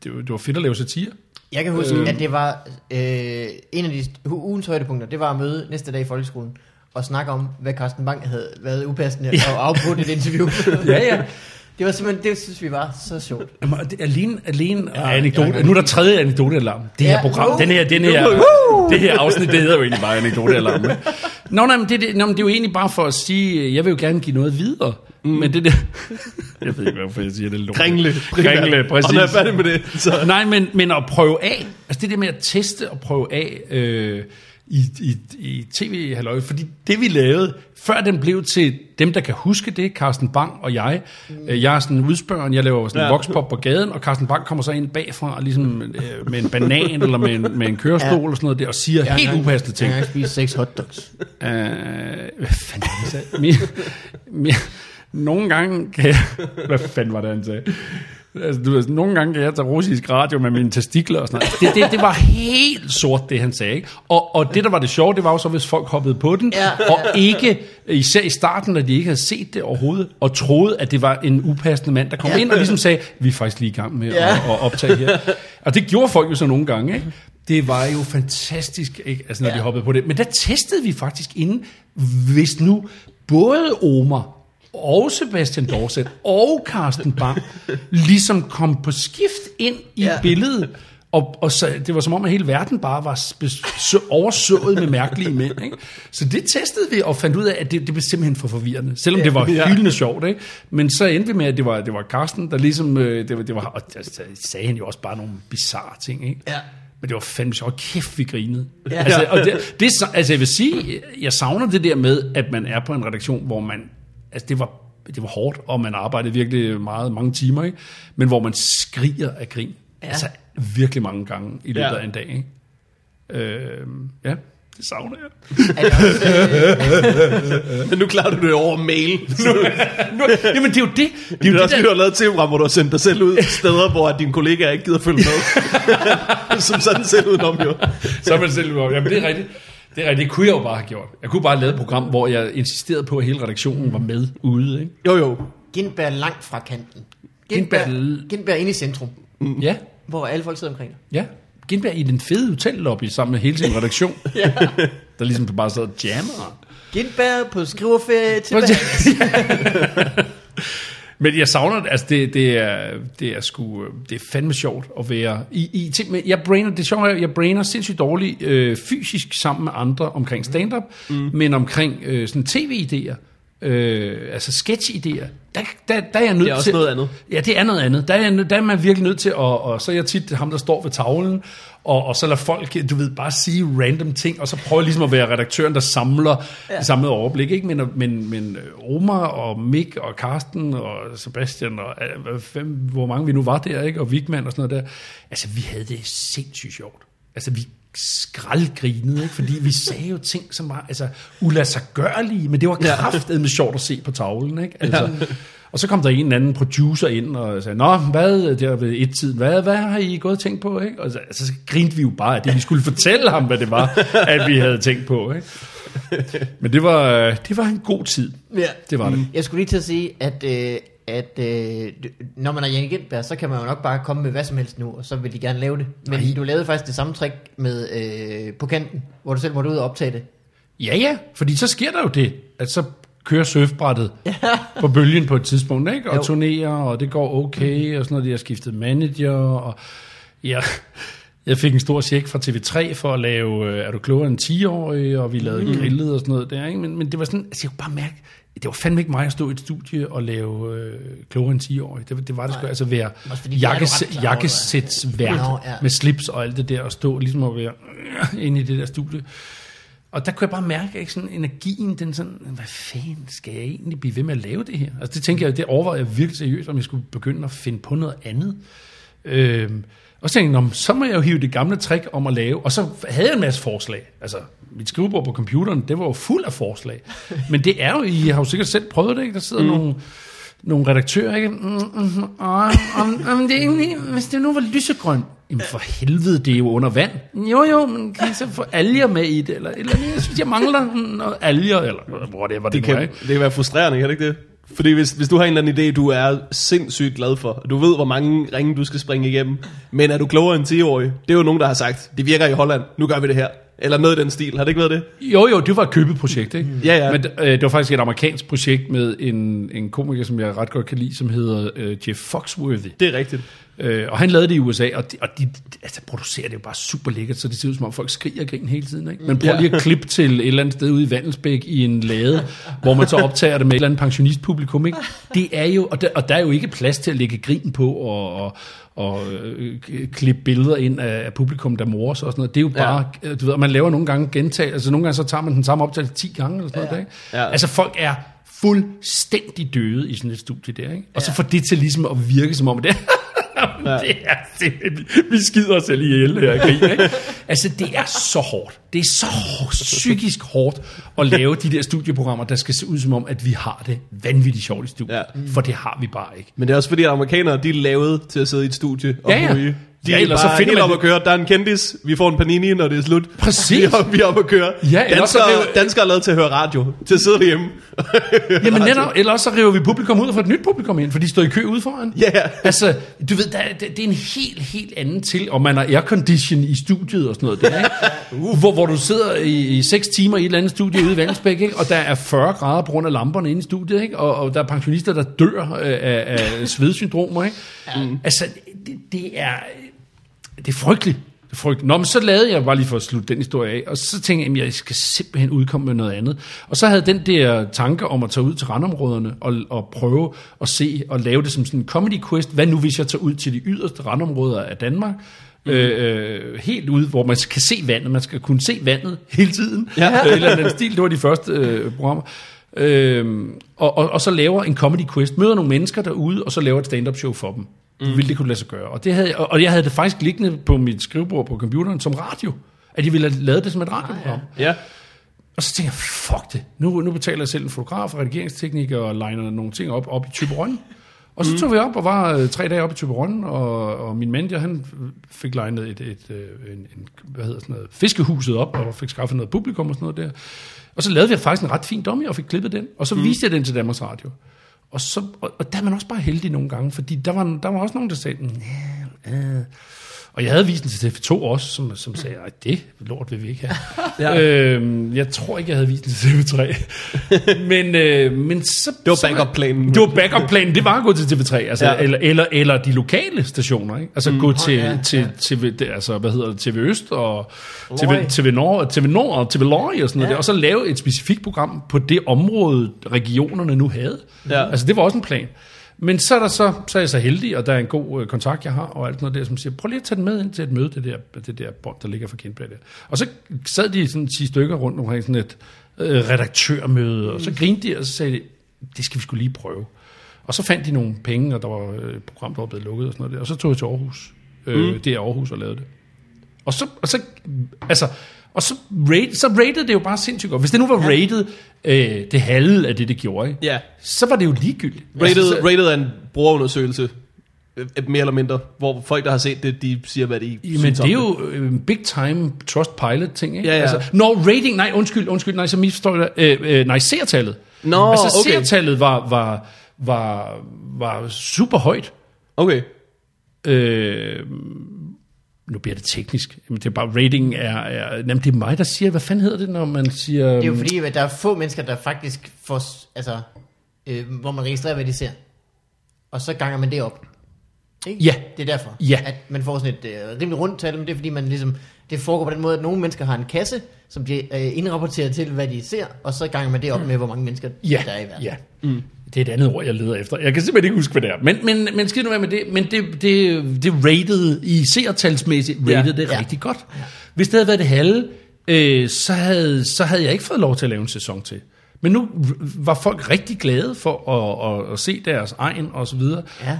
det var, det var fedt at lave satire. Jeg kan huske, øh. at det var øh, en af de ugens højdepunkter, det var at møde næste dag i folkeskolen og snakke om, hvad Carsten Bang havde været upassende ja. og afbrudt et interview. <laughs> Ja, ja. Det var simpelthen, det synes vi var så sjovt. Jamen, og det, alene, alene ja, anekdote. ja. Nu er der tredje anekdotealarm. Det her Ja. program, den her, den her, det her afsnit, det hedder jo egentlig bare anekdotealarm. ikke? <laughs> Nå, nej, men det, det, nå, men det er jo egentlig bare for at sige, jeg vil jo gerne give noget videre. Mm. Men det der... <laughs> Jeg ved ikke, hvorfor jeg siger det. lort. Kringle. Kringle, præcis. Og når jeg er færdig med det, så... Nej, men, men at prøve af, altså det der med at teste og prøve af øh, i, i, i tv halløj fordi det vi lavede, før den blev til dem, der kan huske det, Carsten Bang og jeg, mm. jeg er sådan en udspørgen, jeg laver sådan en Ja. vokspop på gaden, og Carsten Bang kommer så ind bagfra, ligesom øh, med en banan eller med en, med en kørestol Ja. eller sådan noget der, og siger ja, helt upassende ting. Jeg har spist seks hotdogs. Øh, hvad fanden er det? Min, min, nogle gange kan jeg... Hvad fanden var det, han sagde? Altså, du ved, nogle gange kan jeg tage russisk radio med mine testikler og sådan noget. Det, det, det var helt sort, det han sagde. Ikke? Og, og det, der var det sjove, det var jo så, hvis folk hoppede på den, Ja. og ikke, især i starten, når de ikke havde set det overhovedet, og troede, at det var en upassende mand, der kom Ja. ind og ligesom sagde, vi er faktisk lige i gang med Ja. at, at optage her. Og det gjorde folk jo så nogle gange, ikke? Det var jo fantastisk, ikke? Altså, når ja. Ja. de hoppede på det. Men der testede vi faktisk inden, hvis nu både Omar og Sebastian Dorset og Carsten Bang ligesom kom på skift ind i ja. Ja. billedet. Og, og så, det var som om, at hele verden bare var oversået med mærkelige mænd. Ikke? Så det testede vi og fandt ud af, at det, det blev simpelthen for forvirrende. Selvom det var Ja. hyldende sjovt. Ikke? Men så endte vi med, at det var, det var Carsten, der ligesom... øh, Det var, det var, og der sagde han jo også bare nogle bizarre ting. Ikke? Ja. Men det var fandme sjovt. Kæft, vi grinede. Ja. Ja. Altså, og det, det, så- altså, jeg vil sige, jeg savner det der med, at man er på en redaktion, hvor man... Altså, det var, det var hårdt, og man arbejdede virkelig meget, mange timer, ikke? Men hvor man skriger af grin. Ja. Altså, virkelig mange gange i løbet Ja. af en dag, ikke? Øh, ja, det savner jeg. Er det også, øh, <laughs> Men nu klarer du det over mail. <laughs> Nu, Nu, jamen, det er jo det. Det er jo er det, også der, du har lavet et tv-program, hvor du har sendt dig selv ud steder, hvor dine kollegaer ikke gider følge med. <laughs> Som sådan selv udenom jo. så er man selv Jamen, det er rigtigt. Det er. Det kunne jeg jo bare have gjort. Jeg kunne bare have lavet et program, hvor jeg insisterede på, at hele redaktionen var med ude. Ikke? Jo jo. Gindberg langt fra kanten. Gindberg- Gindberg, Gindberg inde i centrum, Ja, hvor alle folk sidder omkring dig. ja. Gindberg i den fede hotellobby sammen med hele sin redaktion. <laughs> Ja. Der ligesom bare sad og jammer. Gindberg på skriverferie tilbage. <laughs> <laughs> Men jeg savner det, altså det, det, er, det er sgu, det er fandme sjovt at være i, i ting, men jeg brainer, det er sjovt, at jeg brainer sindssygt dårligt øh, fysisk sammen med andre omkring stand-up, mm. men omkring øh, sådan tv-idéer, øh, altså sketch-idéer, der, der, der er jeg nødt Det er også til... noget andet. Ja, det er noget andet. Der er, jeg nødt- der er man virkelig nødt til, at, og så er jeg tit ham, der står ved tavlen, og, og så lader folk, du ved, bare sige random ting, og så prøver ligesom at være redaktøren, der samler ja. det samlede overblik. Ikke? Men, men, men Omar og Mick og Karsten og Sebastian, og fem, hvor mange vi nu var der, ikke? og Vigman og sådan noget der, altså vi havde det sindssygt sjovt. Altså vi skraldgrinede, ikke? fordi vi sagde jo ting, som var altså, uladsiggørlige, men det var kraftedeme sjovt at se på tavlen. Ikke? Altså, og så kom der en eller anden producer ind og sagde, Nå, hvad, der ved et tid, hvad, hvad har I gået og tænkt på? Ikke? Og så, altså, så grinte vi jo bare af det, vi skulle fortælle ham, hvad det var, <laughs> at vi havde tænkt på. Ikke? Men det var, det var en god tid. Ja. Det var det. Jeg skulle lige til at sige, at, øh, at øh, når man er Janne Gindberg, så kan man jo nok bare komme med hvad som helst nu, og så vil de gerne lave det. Men Nej. du lavede faktisk det samme trick med øh, på kanten, hvor du selv måtte ud og optage det. Ja, ja, fordi så sker der jo det, at så kører surfbrættet <laughs> på bølgen på et tidspunkt, ikke? og Jo. turnerer, og det går okay, og sådan noget. Har skiftet manager, og ja, jeg fik en stor check fra TV3 for at lave, øh, er du klogere end 10-årig, og vi lavede mm. grillet og sådan noget der, ikke? Men, men det var sådan, altså jeg kunne bare mærke, det var fandme ikke mig at stå i et studie og lave øh, klogere end 10-årig. Det, det var det sgu, altså være jakkes, ret klar over, jakkesætsvært Nå, ja. med slips og alt det der, og stå ligesom og være øh, <clears throat> inde i det der studie. Og der kunne jeg bare mærke, ikke, sådan energien, den sådan, hvad fanden skal jeg egentlig blive ved med at lave det her? Altså det tænker jeg, det overvejede jeg virkelig seriøst, om jeg skulle begynde at finde på noget andet. Øhm, og så tænkte jeg, "Nå, men så må jeg jo hive det gamle trick om at lave, og så havde jeg en masse forslag. Altså, mit skrivebord på computeren, det var jo fuld af forslag. Men det er jo, I har jo sikkert selv prøvet det, ikke? Der sidder mm. nogle, nogle redaktører, ikke? Mm, mm, mm, om, om, om det egentlig, hvis det nu var lysegrønt, Jamen for helvede, det er jo under vand. Jo jo, men kan I så få alger med i det? Eller, eller jeg synes, jeg mangler noget alger, eller whatever det, Det er, kan, ikke? det kan være frustrerende, kan det ikke det? Fordi hvis, hvis du har en eller anden idé, du er sindssygt glad for, og du ved, hvor mange ringe du skal springe igennem, men er du klogere end 10-årig? Det er jo nogen, der har sagt, det virker i Holland, nu gør vi det her. Eller noget i den stil, har det ikke været det? Jo, jo, det var et købet projekt, ikke? Ja, ja. Men øh, det var faktisk et amerikansk projekt med en, en komiker, som jeg ret godt kan lide, som hedder øh, Jeff Foxworthy. Det er rigtigt. Øh, og han lavede det i USA, og de, og de altså, producerer det jo bare super lækkert, så det ser ud som om folk skriger og griner hele tiden. Ikke? Men prøv Ja. lige at klippe til et eller andet sted ude i Vandelsbæk i en lade, hvor man så optager det med et eller andet pensionistpublikum. Ikke? Det er jo, og der, og der er jo ikke plads til at lægge grin på og, og, og øh, klippe billeder ind af, af publikum, der morer sig og sådan noget. Det er jo bare, ja. du ved, og man laver nogle gange gentag, altså nogle gange så tager man den samme optagelse 10 gange eller sådan noget. Der, ikke? Ja. Altså folk er fuldstændig døde i sådan et studie der, ikke? Og så får det til ligesom at virke som om det Ja. <laughs> Det er simpelthen, vi skider os selv ihjel her, grin, ikke? <laughs> Altså, det er så hårdt. Det er så hårdt, psykisk hårdt at lave de der studieprogrammer, der skal se ud som om, at vi har det vanvittigt sjovt i studiet. Ja. For det har vi bare ikke. Men det er også fordi, at amerikanere, de er lavet til at sidde i et studie og Ja, ja. ryge. De Ja, er ellers så finder man op at køre. Der er en kendis, vi får en panini, når det er slut. Præcis. <laughs> Vi er, op- vi er oppe at køre. Ja, ellers så danskere, er det jo- danskere er lavet til at høre radio, til at sidde derhjemme. <laughs> Jamen netop, eller også så river vi publikum ud og får et nyt publikum ind, for de står i kø ude foran. Ja, ja. Altså, du ved, der, det, det er en helt, helt anden til, og man har aircondition i studiet og sådan noget der, ikke? <laughs> Uh, hvor, hvor du sidder i, i 6 timer i et eller andet studie ude i Vandsbæk, ikke? og der er 40 grader på grund af lamperne inde i studiet, ikke? Og, og der er pensionister, der dør af, af svedsyndromer. Ikke? Mm. Altså, det, det er... Det er frygteligt. Det er frygteligt. Nå, men så lavede jeg bare lige for at slutte den historie af, og så tænkte jeg, at jeg skal simpelthen udkomme med noget andet. Og så havde den der tanke om at tage ud til randområderne og, og prøve at se og lave det som sådan en comedy quest. Hvad nu, hvis jeg tager ud til de yderste randområder af Danmark? Øh, helt ude, hvor man kan se vandet. Man skal kunne se vandet <laughs> hele tiden. Ja. Øh, eller den stil, det var de første øh, programmer. Øh, og, og, og så laver en comedy quest, møder nogle mennesker derude, og så laver et stand-up show for dem. Mm. Vil det kunne lade sig gøre. Og, det havde, og og jeg havde det faktisk liggende på mit skrivebord på computeren som radio. At de ville have lavet det som et radioprogram. Ja. Og så tænkte jeg, fuck det. Nu, nu betaler jeg selv en fotograf, redigeringstekniker og liner nogle ting op, op i Typerøn. Og så tog vi op og var øh, tre dage op i Typerøn, og, og min manager, han fik legnet et, et, øh, en, en, hvad hedder sådan noget, fiskehuset op, og fik skaffet noget publikum og sådan noget der. Og så lavede vi faktisk en ret fin dummy, og fik klippet den. Og så mm. viste jeg den til Danmarks Radio. Og, så, og, og der er man også bare heldig nogle gange, fordi der var, der var også nogen, der sagde, mm, "Næh, øh og jeg havde vist den til TV2 også, som, som sagde, at det lort vil vi ikke have. Ja. <laughs> ja. øhm, jeg tror ikke, jeg havde vist den til TV3. <laughs> men, øh, men så... Det var backup-planen. Det var backup-planen, det var at gå til TV3, altså, Ja. ja. eller, eller, eller de lokale stationer, ikke? Altså mm. gå til, ja, ja, til, TV, det, altså, hvad hedder det, TV Øst og TV, Løg. TV Nord, TV Nord og TV Løg og sådan noget Ja. der, og så lave et specifikt program på det område, regionerne nu havde. Ja. Altså det var også en plan. Men så er, der så, så er jeg så heldig, og der er en god øh, kontakt, jeg har, og alt noget der, som siger, prøv lige at tage den med ind til et møde, det der, det der bånd, der ligger for Kindberg der. Og så sad de sådan 10 stykker rundt omkring sådan et øh, redaktørmøde, og så grinte de, og så sagde de, det skal vi skulle lige prøve. Og så fandt de nogle penge, og der var øh, et program, der var blevet lukket og sådan noget der, og så tog jeg til Aarhus. Øh, Det er Aarhus og lavede det. Og så, og så, altså, og så, rate, så rated det jo bare sindssygt godt. Hvis det nu var rated øh, det halve af det, det gjorde, ikke? Ja. så var det jo ligegyldigt. Rated, Altså, så- rated er en brugerundersøgelse, øh, mere eller mindre, hvor folk, der har set det, de siger, hvad de Jamen, synes det er jo øh, en big time trust pilot ting, ikke? Ja, ja. Altså, når rating, nej, undskyld, undskyld, nej, så misforstår jeg. Øh, øh, nej, seertallet. Nå, altså, okay. seertallet var, var, var, var super højt. Okay. Øh, nu bliver det teknisk. Jamen, det er bare, rating er, er jamen, det er mig, der siger, hvad fanden hedder det, når man siger... Det er jo fordi, at der er få mennesker, der faktisk får, altså, øh, hvor man registrerer, hvad de ser. Og så ganger man det op. Ikke? Ja. Det er derfor, Ja. at man får sådan et øh, rimelig rundt tal, men det er fordi, man ligesom, det foregår på den måde, at nogle mennesker har en kasse, som de øh, indrapporterer til, hvad de ser, og så ganger man det op med, hvor mange mennesker Ja, der er i verden. ja. Mm. Det er et andet ord, jeg leder efter. Jeg kan simpelthen ikke huske, hvad det er. Men, men, men skid nu være med det. Men det, det, det rated, i seertalsmæssigt rated ja. det Ja. rigtig godt. Hvis det havde været det halve, øh, så, havde, så havde jeg ikke fået lov til at lave en sæson til. Men nu var folk rigtig glade for at, at, at se deres egen og så videre. ja.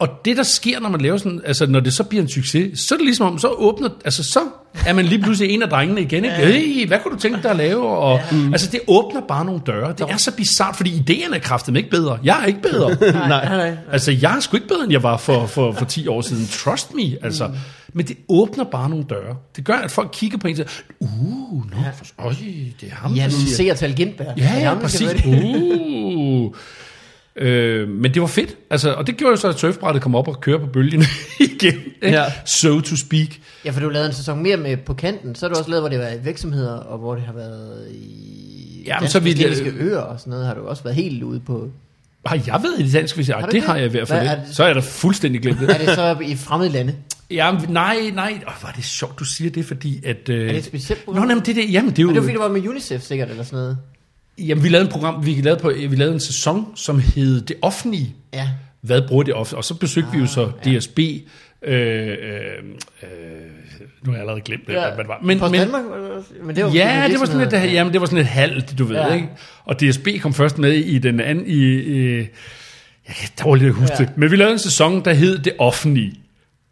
Og det, der sker, når man laver sådan, altså når det så bliver en succes, så er det ligesom om, så åbner, altså så er man lige pludselig en af drengene igen, ikke? Hey, hvad kunne du tænke dig at lave? Og, ja. Altså det åbner bare nogle døre. Det er så bizart, fordi ideen er kraftet ikke bedre. Jeg er ikke bedre. <laughs> Nej, nej, nej. altså jeg er sgu ikke bedre, end jeg var for, for, for 10 år siden. Trust me, altså. Mm. Men det åbner bare nogle døre. Det gør, at folk kigger på en og siger, uh, for, øj, det er ham, Jan der siger. Ja, Det er ja, skal præcis. Uh. <laughs> Øh, men det var fedt, altså, og det gjorde jo så, at surfbrættet kom op og køre på bølgen <laughs> igen? Ja. so to speak. Ja, for du lavet en sæson mere med på kanten, så har du også lavet, hvor det har været i virksomheder, og hvor det har været i Jamen, danske så Vestindiske øer og sådan noget, har du også været helt ude på. Har jeg været i det danske, Har du det det? har jeg i hvert fald Hvad er det? Så er jeg da fuldstændig glemt det. Er det så i fremmede lande? Jamen, nej, nej, oh, hvor er det sjovt, du siger det, fordi at... Øh... Er det et specielt program? Nå, nej, men det, det, jamen, det er jo... Men det var fordi, det var med UNICEF sikkert, eller sådan noget. Jamen, vi lavede en program, vi lavede, på, vi lavede en sæson, som hed Det Offentlige. Ja. Hvad bruger det offentlige? Og så besøgte ah, vi jo så DSB. Øh, øh, øh, nu har jeg allerede glemt, ja. hvad det var. Men, Post men, Danmark? Men det var ja, det var sådan et, virksomheder. jamen, det var sådan et halvt, du ved, Ja. ja. ikke? Og DSB kom først med i den anden, i, i jeg kan dårligt huske Ja. ja. det, men vi lavede en sæson, der hed Det Offentlige.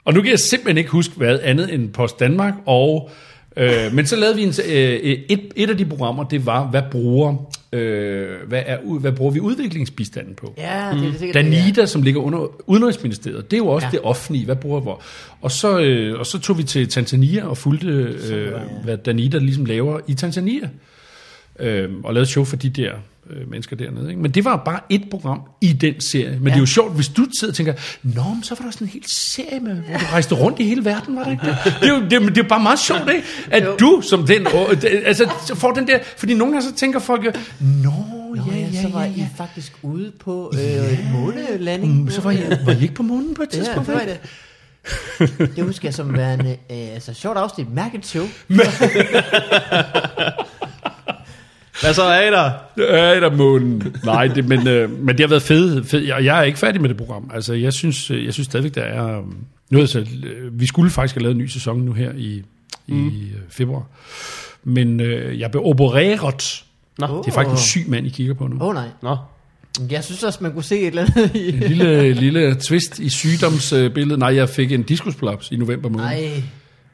Og nu kan jeg simpelthen ikke huske, hvad andet end Post Danmark, og, øh, men så lavede vi en, øh, et, et af de programmer, det var, hvad bruger, øh, hvad, er, hvad bruger vi udviklingsbistanden på? Ja, det er det det, Danida, som ligger under Udenrigsministeriet, det er jo også Ja. det offentlige, hvad bruger hvor. Og så, øh, og så tog vi til Tanzania og fulgte, øh, hvad Danida ligesom laver i Tanzania. Øh, og lavede show for de der øh, mennesker dernede. Ikke? Men det var bare et program i den serie. Men ja. det er jo sjovt, hvis du sidder og tænker, Nå, men så var der sådan en hel serie, med, hvor du rejste rundt i hele verden, var det ikke det? Det er jo, det, det er bare meget sjovt, ikke? At Jo. du som den, øh, altså så får den der, fordi nogle gange så tænker folk jo, Nå, Nå, ja, ja, ja, så var ja, I ja. faktisk ude på øh, månelanding. Mm, Så var I, var I ikke på månen på et Ja, tidspunkt? det var det. Det husker jeg som værende, øh, altså sjovt afsnit, mærket show. <laughs> Hvad så er I der? Ja, der månen. Nej, det, men, øh, men det har været fedt. Fed. Jeg, jeg er ikke færdig med det program. Altså, jeg synes, øh, jeg synes stadigvæk, der er... øh, Nu, altså, vi skulle faktisk have lavet en ny sæson nu her i, mm. i øh, februar. Men øh, jeg blev opereret. Nå. Det er faktisk en syg mand, I kigger på nu. Åh oh, nej. Nå. Jeg synes også, man kunne se et eller andet i... En lille, lille twist i sygdomsbilledet. Nej, jeg fik en diskusplaps i november måned. Nej.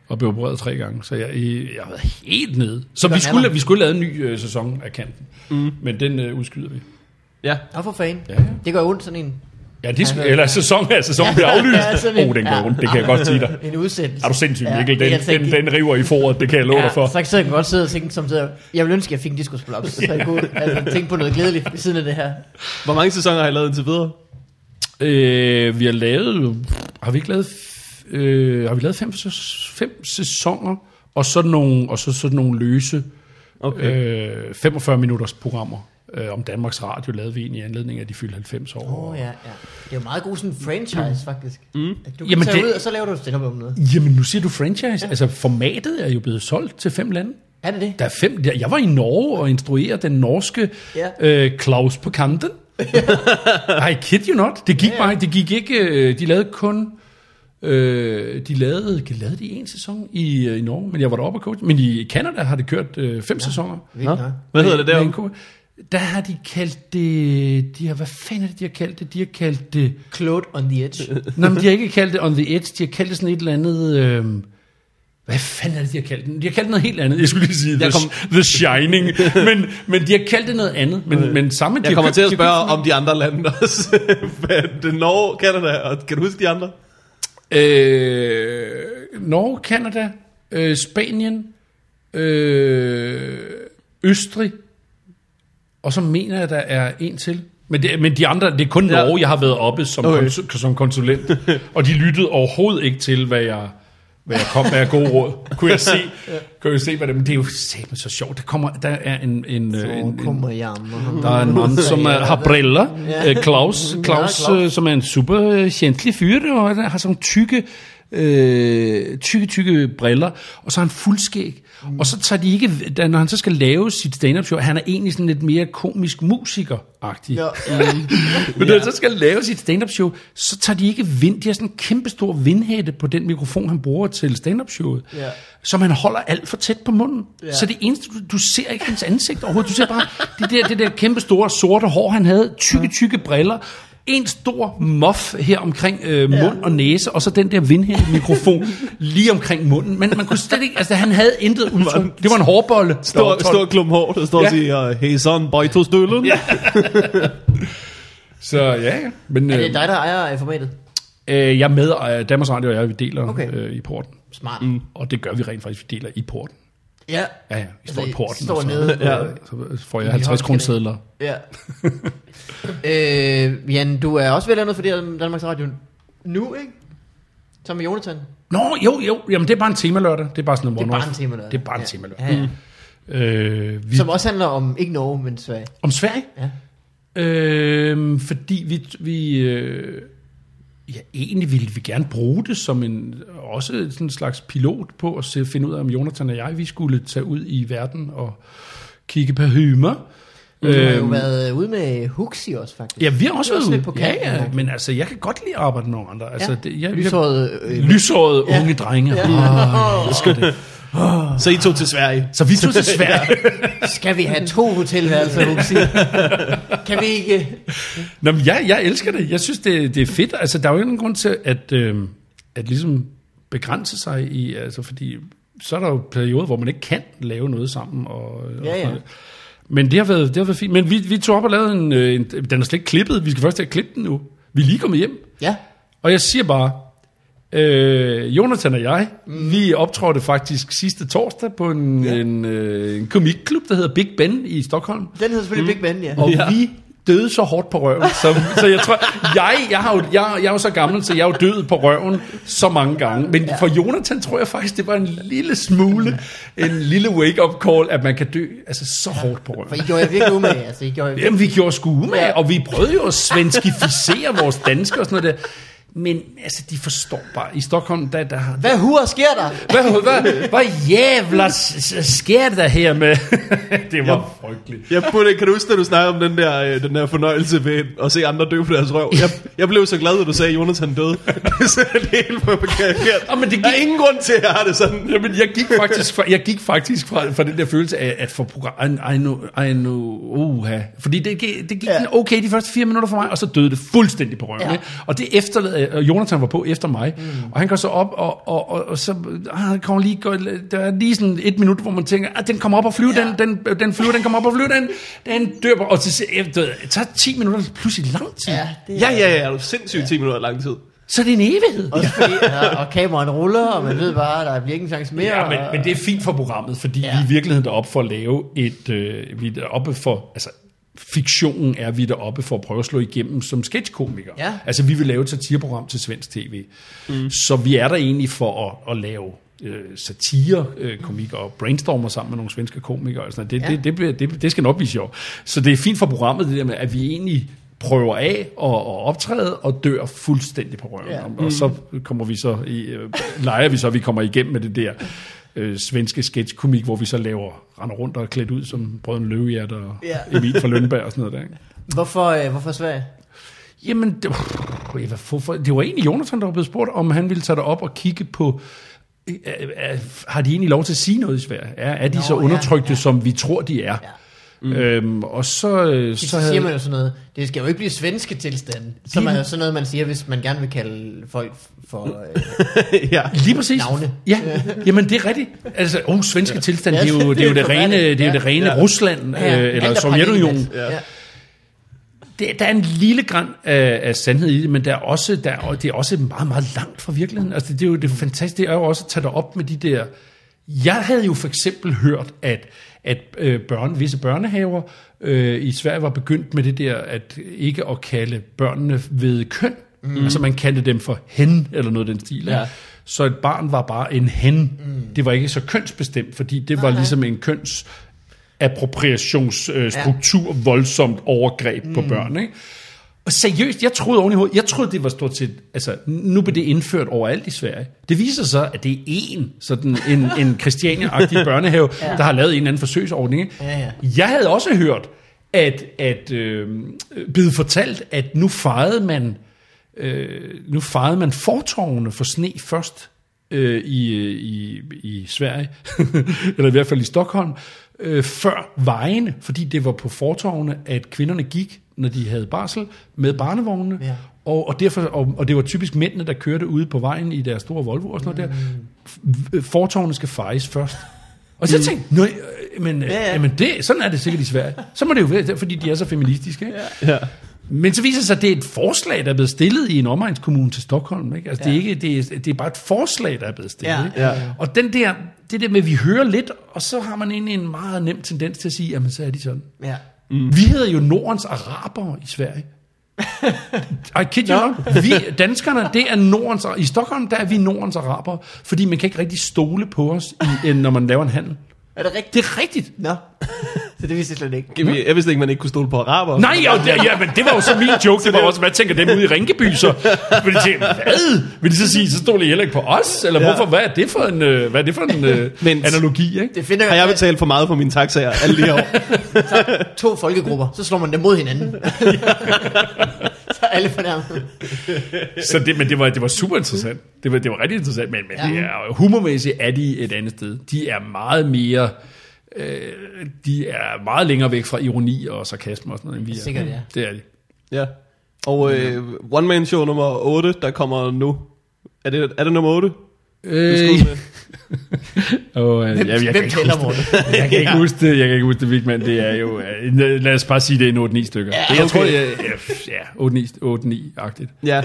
Og blev opereret tre gange. Så jeg, jeg har været helt nede. Så vi skulle, vi skulle lave en ny øh, sæson af kanten. Mm. Men den øh, udskyder vi. Ja. Nå for fanden. Ja, ja. Det gør ondt sådan en... Ja, det skal, Ja, ja. eller sæson af sæson bliver <laughs> aflyst. Ja, sådan en- oh, den går ja. ondt, det kan jeg godt sige dig. <laughs> En udsættelse. Er du sindssyg, Ja, Mikkel? Den, jeg den, den river i foråret, det kan jeg love dig for. Ja, så kan jeg godt sidde og tænke som sidder, jeg vil ønske, at jeg fik en diskusprolaps. Så jeg kunne <laughs> altså, tænke på noget glædeligt ved siden af det her. Hvor mange sæsoner har I lavet indtil videre? Øh, vi har lavet... Har vi ikke lavet... Øh, har vi lavet fem, fem sæsoner, og så nogle, og så sådan nogle løse Okay. øh, 45 minutters programmer øh, om Danmarks Radio lavede vi en i anledning af, at de fyldte 90 år. Åh oh, ja, ja. Det er jo meget god sådan en franchise, faktisk. Mm. At du kan Jamen, tage det- ud, og så laver du stand om noget. Jamen, nu siger du franchise. Ja. Altså, formatet er jo blevet solgt til fem lande. Er det det? Der er fem, der, jeg var i Norge og instruerede den norske Ja. øh, Claus på kanten. <laughs> I kid you not. Det gik Ja, ja, ja. bare, det gik ikke, øh, de lavede kun, øh, de lavede, de lavede de en sæson i, øh, i Norge, men jeg var deroppe og coach. Men i Canada har det kørt øh, fem ja. sæsoner. Vildt nok. Hvad hedder det Med- med der? har de kaldt det, de har, hvad fanden er det, de har kaldt det? De har kaldt det, Claude on the edge. <laughs> nej, men de har ikke kaldt det on the edge, de har kaldt det sådan et eller andet, øh, hvad fanden er det, de har kaldt det? De har kaldt det noget helt andet. Jeg skulle lige sige The, kom... The Shining. <laughs> men, men de har kaldt det noget andet. Men, men samme, de Jeg har kommer til at de spørge om de andre lande også. <laughs> Det Norge, Canada, og kan du huske de andre? Øh, Norge, Kanada, øh, Spanien, øh, Østrig, og så mener jeg, der er en til. Men, det, men de andre, det er kun Ja. Norge, jeg har været oppe som, Okay. okay. kons- som konsulent. og de lyttede overhovedet ikke til, hvad jeg, hvad jeg kom med af gode råd. <laughs> Kunne jeg se, kunne jeg se hvad det, men det er jo satme så sjovt. Der, kommer, der er en, en, Så en, en, kommer jeg med der er en mand, som er, har briller. Ja. Ja. Claus, Claus, Claus. øh, som er en super øh, fjendtlig fyr, og han har sådan tykke, øh, tykke, tykke briller, og så har han fuldskæg. Mm. Og så tager de ikke, da, når han så skal lave sit stand-up show, han er egentlig sådan lidt mere komisk musiker-agtig. Ja, <laughs> Men når han så skal lave sit stand-up show, så tager de ikke vind. De har sådan en kæmpe stor vindhætte på den mikrofon, han bruger til stand-up showet. Ja. Som han holder alt for tæt på munden. Ja. Så det eneste, du, du ser ikke hans ansigt overhovedet. Du ser bare det der, det der kæmpe store sorte hår, han havde. Tykke, tykke briller. En stor muff her omkring øh, mund ja. og næse, og så den der vindhætte mikrofon <laughs> lige omkring munden. Men man kunne slet ikke, altså han havde intet udtryk. Det var en hårbolle. <laughs> Stor, stor klum hår, der står Ja. og siger, hey son, boy to stølen. Ja. <laughs> Så ja, ja. Men, Er øh, det dig, der ejer af formatet? Øh, jeg med, og Danmarks Radio og jeg, vi deler okay. øh, i porten. Smart. Mm. Og det gør vi rent faktisk, vi deler i porten. Ja. Ja, ja, vi står Altså, i porten. står og så, nede på- ja, så får jeg 50 kroner. Ja. <laughs> øh, Jan, du er også lave noget for det Danmarks Radio nu, ikke? Som med Jonathan. Nå, jo, jo, jamen det er bare en temalørdag. Det er bare sådan en Det er bare en temalørdag. Det er bare en Ja. temalørdag. Ja, ja. Øh, vi, Som også handler om, ikke Norge, men Sverige. om Sverige? Ja. Øh, fordi vi, vi øh, ja, egentlig ville vi gerne bruge det som en, også sådan en slags pilot på at se, finde ud af, om Jonathan og jeg, vi skulle tage ud i verden og kigge på hymer. Du har jo Øhm, været ude med Huxi også, faktisk. Ja, vi har også er også været ude. på Ja, kanten, ja, ja. men altså, jeg kan godt lide at arbejde med nogle andre. Altså, Ja. det, jeg, Lyshåret, øh, lyshårede Ja. unge drenge. Ja. Ja. Oh, jeg <laughs> elsker det. <gasps> Så I tog til Sverige. Så vi tog til <laughs> Sverige. Skal vi have to hotelværelser, Huxi? <laughs> kan vi ikke? Nå, men jeg, jeg elsker det. Jeg synes, det, det er fedt. Altså, der er jo ingen grund til at, øh, at ligesom begrænse sig i, altså, fordi så er der jo perioder, hvor man ikke kan lave noget sammen. Og, og Ja, ja. noget. Men det har været, det har været fint. Men vi, vi tog op og lavede en, øh, en, den er slet ikke klippet. Vi skal først have klippet den nu. Vi er lige kommet hjem. Ja. Og jeg siger bare, øh, Jonathan og jeg, mm. vi optrådte faktisk sidste torsdag på en, Ja. en, øh, en komikklub, der hedder Big Ben i Stockholm. Den hedder selvfølgelig mm. Big Ben, ja. Og Ja. vi døde så hårdt på røven. Så, så jeg tror, jeg, jeg, har jo, jeg, jeg er jo så gammel, så jeg er jo død på røven så mange gange. Men for Jonathan tror jeg faktisk, det var en lille smule, en lille wake-up call, at man kan dø altså så hårdt på røven. For I gjorde jer virkelig umage, altså. I gjorde jer Jamen, vi gjorde sgu umage, og vi prøvede jo at svenskificere vores danske og sådan noget der. Men altså, de forstår bare. I Stockholm, der, der har... Hvad hur sker der? Hvad, hvad, hvad jævla sker der her med? <laughs> det var frygteligt. Jeg burde, kan du huske, da du snakkede om den der, øh, den der fornøjelse ved at se andre dø på deres røv? Jeg, jeg blev så glad, da du sagde, at Jonathan døde. Så <laughs> det er helt forkert. Åh, men det Der er gik- ingen grund til, at jeg har det sådan. Jamen, jeg gik faktisk fra, jeg gik faktisk fra, fra den der følelse af, at for program, I know, I know, uha. Fordi det, gik- det gik ja. okay de første fire minutter for mig, og så døde det fuldstændig på røven. Ja. Og det efterlade, og Jonathan var på efter mig, mm. og han går så op, og, og, og, og så ah, han kommer lige, går, der er lige sådan et minut, hvor man tænker, ah, den kommer op og flyve, Ja. ja. den, den, den flyver, den kommer op og flyve, den, den dør, på- og til, efter, det tager 10 minutter, pludselig lang tid. Ja, det Ja, ja, ja, er du sindssygt 10 minutter lang tid. Så er det en evighed. Også fordi, <laughs> ja, og kameraen ruller, og man ved bare, der bliver ikke en chance mere. Ja, men, men det er fint for programmet, fordi Ja. ja. vi er i virkeligheden deroppe for at lave et... Øh, vi er deroppe for... Altså, fiktionen er vi deroppe for at prøve at slå igennem som sketchkomiker. Ja. Altså, vi vil lave et satireprogram til svensk tv. Mm. Så vi er der egentlig for at, at lave øh, satire øh, komikere og brainstormer sammen med nogle svenske komikere. Og sådan. Det, Ja. det, det, bliver, det, det skal nok blive sjovt. Så det er fint for programmet, det der med, at vi egentlig prøver af og, og optræde og dør fuldstændig på røven. Ja. Ja. Og så kommer vi så i, øh, leger vi så, at vi kommer igennem med det der øh, svenske sketchkomik, hvor vi så laver, render rundt og er klædt ud som Brøden Løvehjert og Ja. ja. <laughs> Emil fra Lønberg og sådan noget der. Ikke? Hvorfor, øh, hvorfor Sverige? Jamen, det, var- hvorfor, det var egentlig Jonathan, der var blevet spurgt, om han ville tage dig op og kigge på, øh, øh, har de egentlig lov til at sige noget i Sverige? Er, er de Nå, så ja, undertrykte, ja. som vi tror, de er? Ja. Mm. Øhm, og så, øh, Så, så havde, siger man jo sådan noget, det skal jo ikke blive svenske tilstande, som er jo sådan noget, man siger, hvis man gerne vil kalde folk for... Øh, <laughs> ja. Lige præcis. Navne. Ja, jamen det er rigtigt. Altså, oh, svenske tilstand, det er jo det, er jo det rene, det, er jo det rene Ja. Rusland, ja, øh, eller er Sovjetunionen. parallelt. Ja. Det, der er en lille græn af, af sandhed i det, men der er også, der er, det er også meget, meget langt fra virkeligheden. Altså, det, det er jo det fantastiske, det er jo også at tage dig op med de der... Jeg havde jo for eksempel hørt, at, at øh, børn, visse børnehaver øh, i Sverige var begyndt med det der, at ikke at kalde børnene ved køn. Mm. Altså man kaldte dem for hen, eller noget af den stil. Ja. Så et barn var bare en hen. Mm. Det var ikke så kønsbestemt, fordi det var nej. ligesom en køns appropriationsstruktur, ja. voldsomt overgreb mm. på børn. Ikke? Og seriøst, jeg troede oven i hovedet, jeg troede, det var stort set, altså nu blev det indført overalt i Sverige. Det viser sig, at det er en, sådan en, en Christiania-agtig <laughs> børnehave, ja. der har lavet en eller anden forsøgsordning. Ikke? Ja, ja. Jeg havde også hørt, at, at øh, blevet fortalt, at nu fejrede man, øh, nu fejrede man fortovene for sne først øh, i, i, i Sverige, <laughs> eller i hvert fald i Stockholm, øh, før vejene, fordi det var på fortovene, at kvinderne gik, når de havde barsel, med barnevognene, Ja. og, og, derfor, og, og det var typisk mændene, der kørte ude på vejen i deres store Volvo og sådan noget der. F- Fortovene skal fejes først. Og så tænkte jeg, "Nå, øh, men, Ja, ja, ja. ja. jamen det, sådan er det sikkert i Sverige. Så må det jo være, fordi de er så feministiske. Ikke? ja. Men så viser det sig, at det er et forslag, der er blevet stillet i en omegnskommune til Stockholm. Ikke? Altså, ja. det, er ikke, det, er, det er bare et forslag, der er blevet stillet. Ja. Ikke? Ja. Og den der, det der med, at vi hører lidt, og så har man egentlig en meget nem tendens til at sige, jamen så er de sådan. Ja. Mm. Vi hedder jo Nordens Araber i Sverige. <laughs> I kid you not. Vi, danskerne, det er Nordens I Stockholm, der er vi Nordens Araber, fordi man kan ikke rigtig stole på os, i, når man laver en handel. Er det rigtigt? Det er rigtigt. Nå, så det vidste jeg slet ikke. Jeg, jeg vidste ikke, man ikke kunne stole på araber. Nej, ja, det, ja, men det var jo så min joke. <laughs> Det var også, hvad tænker dem ude i Rinkeby så? Vil de tænke, hvad? Vil de så sige, så stoler I heller ikke på os? Eller Ja. hvorfor? Hvad er det for en, øh, hvad er det for en øh, Men- analogi, ikke? Det finder Har jeg betalt for meget for mine taxaer alle de her år? <laughs> to folkegrupper, så slår man dem mod hinanden. <laughs> så er alle fornærmet. Så det, men det var, det var super interessant. Det var, det var rigtig interessant, men, men ja. det er, humormæssigt er de et andet sted. De er meget mere... Øh, de er meget længere væk fra ironi og sarkasme og sådan noget, end vi er. Sikkert, ja. Det er de. Ja. Og øh, One Man Show nummer 8, der kommer nu. Er det, er det nummer 8? Øh, og, øh, Hvem, jeg, jeg, hvem kan ikke huske, jeg kan ikke huske det, jeg kan ikke huske det, Vigman. Det er jo, øh, lad os bare sige, det er 8-9 stykker. Ja, det, jeg okay. tror, jeg, ja, 8-9-agtigt. Ja.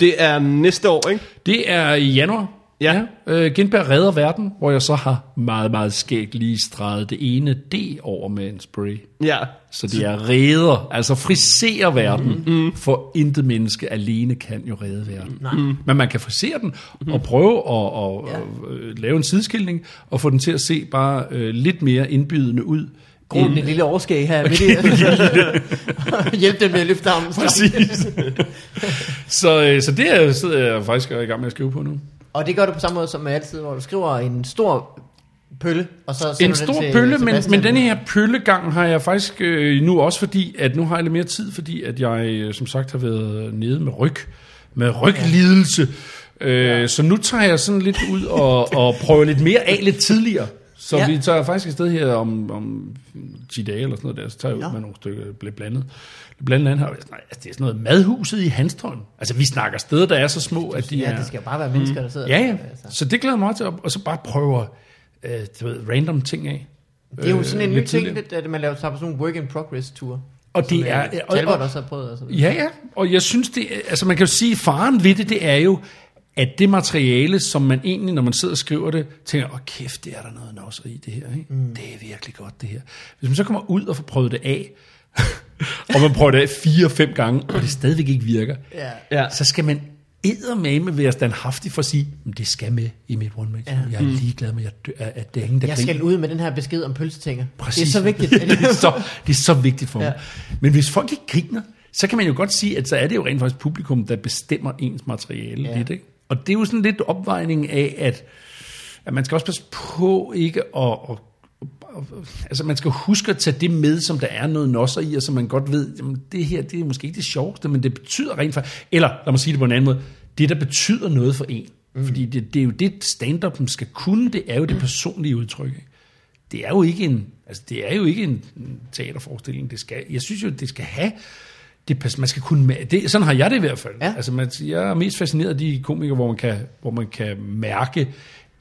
Det er næste år, ikke? Det er i januar. Ja. Øh, Gindberg redder verden, hvor jeg så har meget, meget skægt lige streget det ene D over med en spray. Ja. Så det er redder, altså friserer verden, mm. for intet menneske alene kan jo redde verden. Nej. Mm. Men man kan frisere den og prøve at, at, Ja. at, at lave en sideskilning og få den til at se bare øh, lidt mere indbydende ud. Grund en, en lille overskæg her midt <laughs> i. <laughs> Hjælp dem med at løfte armen. præcis. så, øh, så det er, sidder jeg faktisk i gang med at skrive på nu. Og det gør du på samme måde som altid, hvor du skriver en stor pølle, og så En stor den til pølle, men, men denne her pøllegang har jeg faktisk øh, nu også fordi, at nu har jeg lidt mere tid, fordi at jeg øh, som sagt har været nede med ryg, med ryglidelse. Øh, Ja. Så nu tager jeg sådan lidt ud og, og prøver lidt mere af lidt tidligere. Så Ja. vi tager faktisk et sted her om, om 10 dage eller sådan noget der, så tager jeg ud Nå. med nogle stykker lidt blandet. Lidt blandet andet her. Altså, det er sådan noget madhuset i Hanstholm. Altså vi snakker steder, der er så små, at de Ja, er... det skal jo bare være mennesker, der sidder Ja, ja. der, altså. Så det glæder mig meget til, at- og så bare prøve øh, du ved, random ting af. Det er jo sådan en Øh, ny ting, det, at man laver tager på sådan nogle work in progress ture. Og det er... Og, Talbot og, også har prøvet. Og så videre. ja, ja. Og jeg synes, det altså man kan jo sige, faren ved det, det er jo, at det materiale, som man egentlig, når man sidder og skriver det, tænker, åh kæft, det er der noget nosseri i det her. Ikke? Mm. Det er virkelig godt, det her. Hvis man så kommer ud og får prøvet det af, og man prøver det af fire-fem gange, og det stadigvæk ikke virker, Ja. Ja. så skal man eddermame være standhaftig for at sige, "Men det skal med i mit one man Ja. Jeg er ligeglad med, at, dø- at det er ingen, der Jeg griner. skal ud med den her besked om pølsetænger. Præcis. Det er så vigtigt. <laughs> det, er så, det er så vigtigt for mig. Ja. Men hvis folk ikke griner, så kan man jo godt sige, at så er det jo rent faktisk publikum, der bestemmer ens materiale ja. lidt. Ikke? Og det er jo sådan lidt opvejning af, at, at man skal også passe på ikke at, at Altså man skal huske at tage det med, som der er noget nosser i, og som man godt ved, jamen det her, det er måske ikke det sjoveste, men det betyder rent faktisk, eller lad mig sige det på en anden måde, det der betyder noget for en. Mm. Fordi det, det er jo det, stand-up'en skal kunne, det er jo det personlige udtryk. Ikke? det er jo ikke en, altså det er jo ikke en teaterforestilling. Det skal, jeg synes jo, det skal have, det, man skal kunne, det, sådan har jeg det i hvert fald. Ja. Altså man, jeg er mest fascineret af de komikere, hvor man kan, hvor man kan mærke,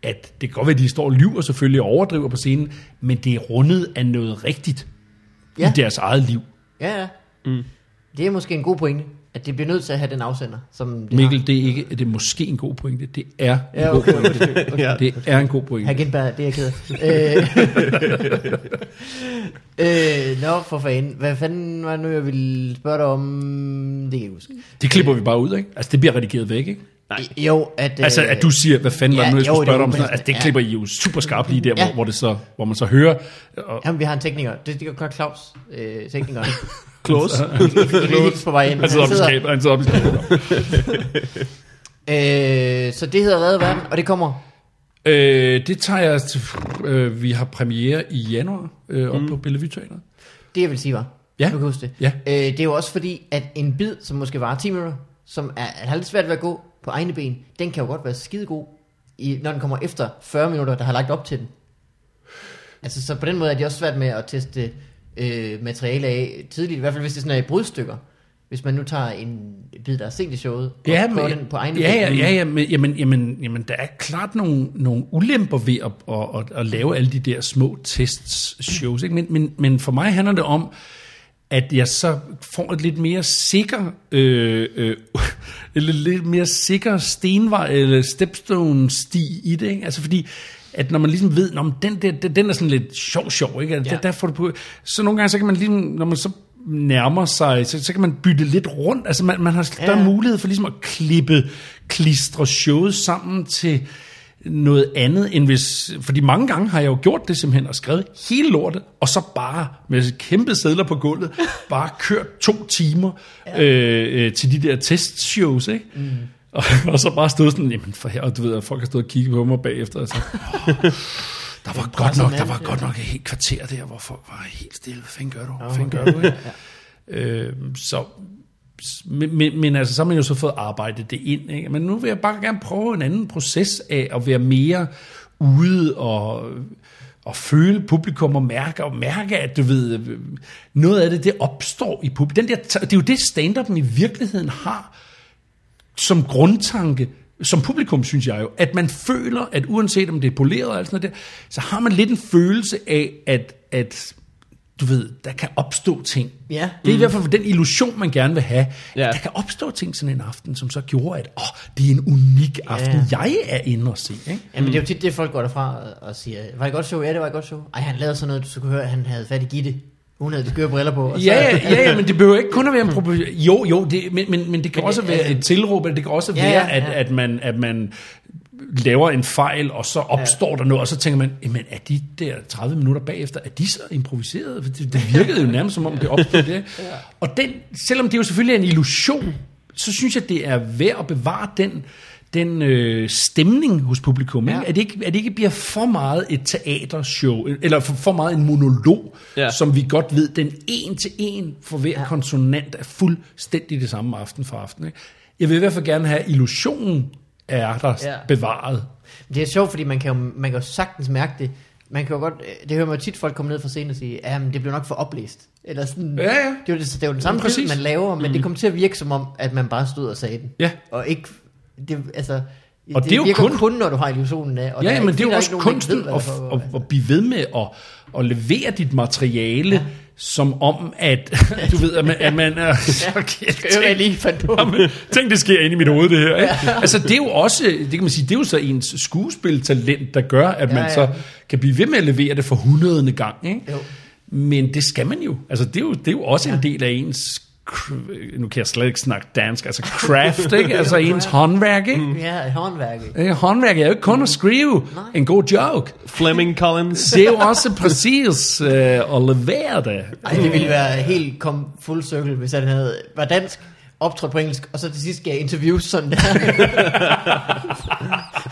at det kan godt være, at de står og lyver selvfølgelig og overdriver på scenen, men det er rundet af noget rigtigt ja. I deres eget liv. Ja, ja. Mm. Det er måske en god pointe, at det bliver nødt til at have den afsender, som det Mikkel, det er ikke, det er måske en god pointe, det er en har. Ja, god okay, pointe. okay, <laughs> okay. Ja. Det er en god pointe. Hagenberg, det er jeg ked af. <laughs> øh, <laughs> øh, Nå, for fanden. Hvad fanden var det nu, jeg ville spørge dig om? Det kan jeg ikke huske. Det klipper vi bare ud, ikke? Altså det bliver redigeret væk, ikke? Nej. Jo, at... Altså, at du siger, hvad fanden var ja, det nu, jeg jo, skulle det spørge dig om? Sådan, altså, det Ja. klipper I jo super skarpt lige der, Ja. hvor, hvor, det så, hvor man så hører. Og, Jamen, vi har en tekniker. Det, det gør Claus, øh, teknikeren. Close. Hilse på vej ind. han sidder Han op i skabet, han sidder op i skabet. Øh, så det hedder Redde Verden, og det kommer... øh, det tager jeg til, øh, vi har premiere i januar øh, op mm. på Bellevue Teater. Det jeg vil sige var. Ja. Du kan huske det. Ja. Øh, det er jo også fordi, at en bid, som måske var 10 minutter, som er, er lidt svært ved at gå på egne ben, den kan jo godt være skidegod, i, når den kommer efter 40 minutter, der har lagt op til den. Altså, så på den måde er det også svært med at teste øh, materiale af tidligt, i hvert fald hvis det sådan er i brudstykker. Hvis man nu tager en bid, der er sent i showet, og Ja, men, den på egne ja, ben. ja, ja, ja, men, jamen, jamen, jamen, der er klart nogle, nogle ulemper ved at, at, at, at lave alle de der små tests shows, ikke? Men, men, men for mig handler det om, at jeg så får et lidt mere sikker, øh, øh, <laughs> lidt, lidt mere sikker stenvej, eller stepstone-sti i det, ikke? Altså fordi, at når man ligesom ved, når den, der, den, er sådan lidt sjov, sjov, ikke? Altså, Ja. der, der får du på, så nogle gange, så kan man ligesom, når man så nærmer sig, så, så kan man bytte lidt rundt, altså man, man har større Ja. ja. mulighed for ligesom at klippe, klistre showet sammen til noget andet, end hvis, fordi mange gange har jeg jo gjort det simpelthen, og skrevet hele lortet, og så bare med kæmpe sædler på gulvet, <laughs> bare kørt to timer øh, øh, til de der testshows, ikke? Mm. Og, og så bare stået sådan, jamen for her, og du ved, at folk har stået og kigget på mig bagefter, og sagt, <laughs> "Åh, der var godt nok, der var godt nok et helt kvarter der, hvor folk var helt stille, hvad fanden gør du, hvad fanden gør du, ikke? <laughs> Øh, så, men, men, men altså, så har man jo så fået arbejdet det ind. Ikke? Men nu vil jeg bare gerne prøve en anden proces af at være mere ude og, og føle publikum og mærke, og mærke, at du ved, noget af det, det opstår i publikum. Den der, det er jo det, stand-up'en i virkeligheden har som grundtanke, som publikum, synes jeg jo, at man føler, at uanset om det er poleret og sådan noget der, så har man lidt en følelse af, at, at du ved, der kan opstå ting. Ja. Det er i hvert fald den illusion, man gerne vil have. Ja. Ja. Der kan opstå ting sådan en aften, som så gjorde, at åh, det er en unik aften, Ja. jeg er inde og se. Ikke? Jamen, det er jo tit det, folk går derfra og- siger, var det et godt show? Ja, det var et godt show. Ej, han lavede sådan noget, du så kunne høre, at han havde fat i Gitte. Hun havde de skøre briller på. Og så, Ja, ja, ja, ja, men det behøver ikke kun at være en problem. Jo, jo, det, men, men, men det kan Men også være et tilråb, eller det kan også Ja, være, ja, at, ja. at man, at man laver en fejl, og så opstår ja. der noget, og så tænker man, jamen er de der 30 minutter bagefter, er de så improviseret? For det, det virkede jo nærmest som om, det opstod det. <laughs> ja. Og den, selvom det jo selvfølgelig er en illusion, så synes jeg, det er værd at bevare den, den øh, stemning hos publikum. Ja. Ja. At, det ikke, at det ikke bliver for meget et teatershow, eller for, for meget en monolog, ja. Som vi godt ved, den en til en for hver ja. konsonant er fuldstændig det samme aften for aften. Ikke? Jeg vil i hvert fald gerne have, illusionen er der ja. Bevaret. Det er sjovt, fordi man kan, jo, man kan jo sagtens mærke det. Man kan jo godt, det hører man jo tit folk komme ned fra scenen og sige, ja, det bliver nok for oplæst. Eller sådan, Ja, ja. Det er jo, det, det er jo den samme Ja, tid, man laver, men mm. det kommer til at virke som om, at man bare stod og sagde den. Ja. Og ikke, det, altså, Og det er jo kun- kun, når du har illusionen af. Og Ja, men ikke- det er jo også kunsten at, at, at blive ved med at, at levere dit materiale, ja. Som om, at <laughs> du ved, at man, at man er... <laughs> Okay, jo, jeg lige fandt på. <laughs> Jamen, Tænk, det sker inde i mit hoved, det her. Ikke? Altså, det er jo også, det kan man sige, det er jo så ens skuespiltalent, der gør, at Ja, man ja. så kan blive ved med at levere det for hundredende gang. Ikke? Jo. Men det skal man jo. Altså, det er jo, det er jo også en del af ens nu kan jeg slet ikke snakke dansk, altså craft, ikke? <laughs> altså ens håndværk, ikke? Ja, håndværket. Øh, Håndværk er jo ikke kun at skrive en god joke. Fleming Collins. Det er jo også præcis øh, at levere det. Ej, det ville være helt kom full circle, hvis han havde, var dansk, optrådt på engelsk, og så til sidst gav interviews sådan der. <laughs>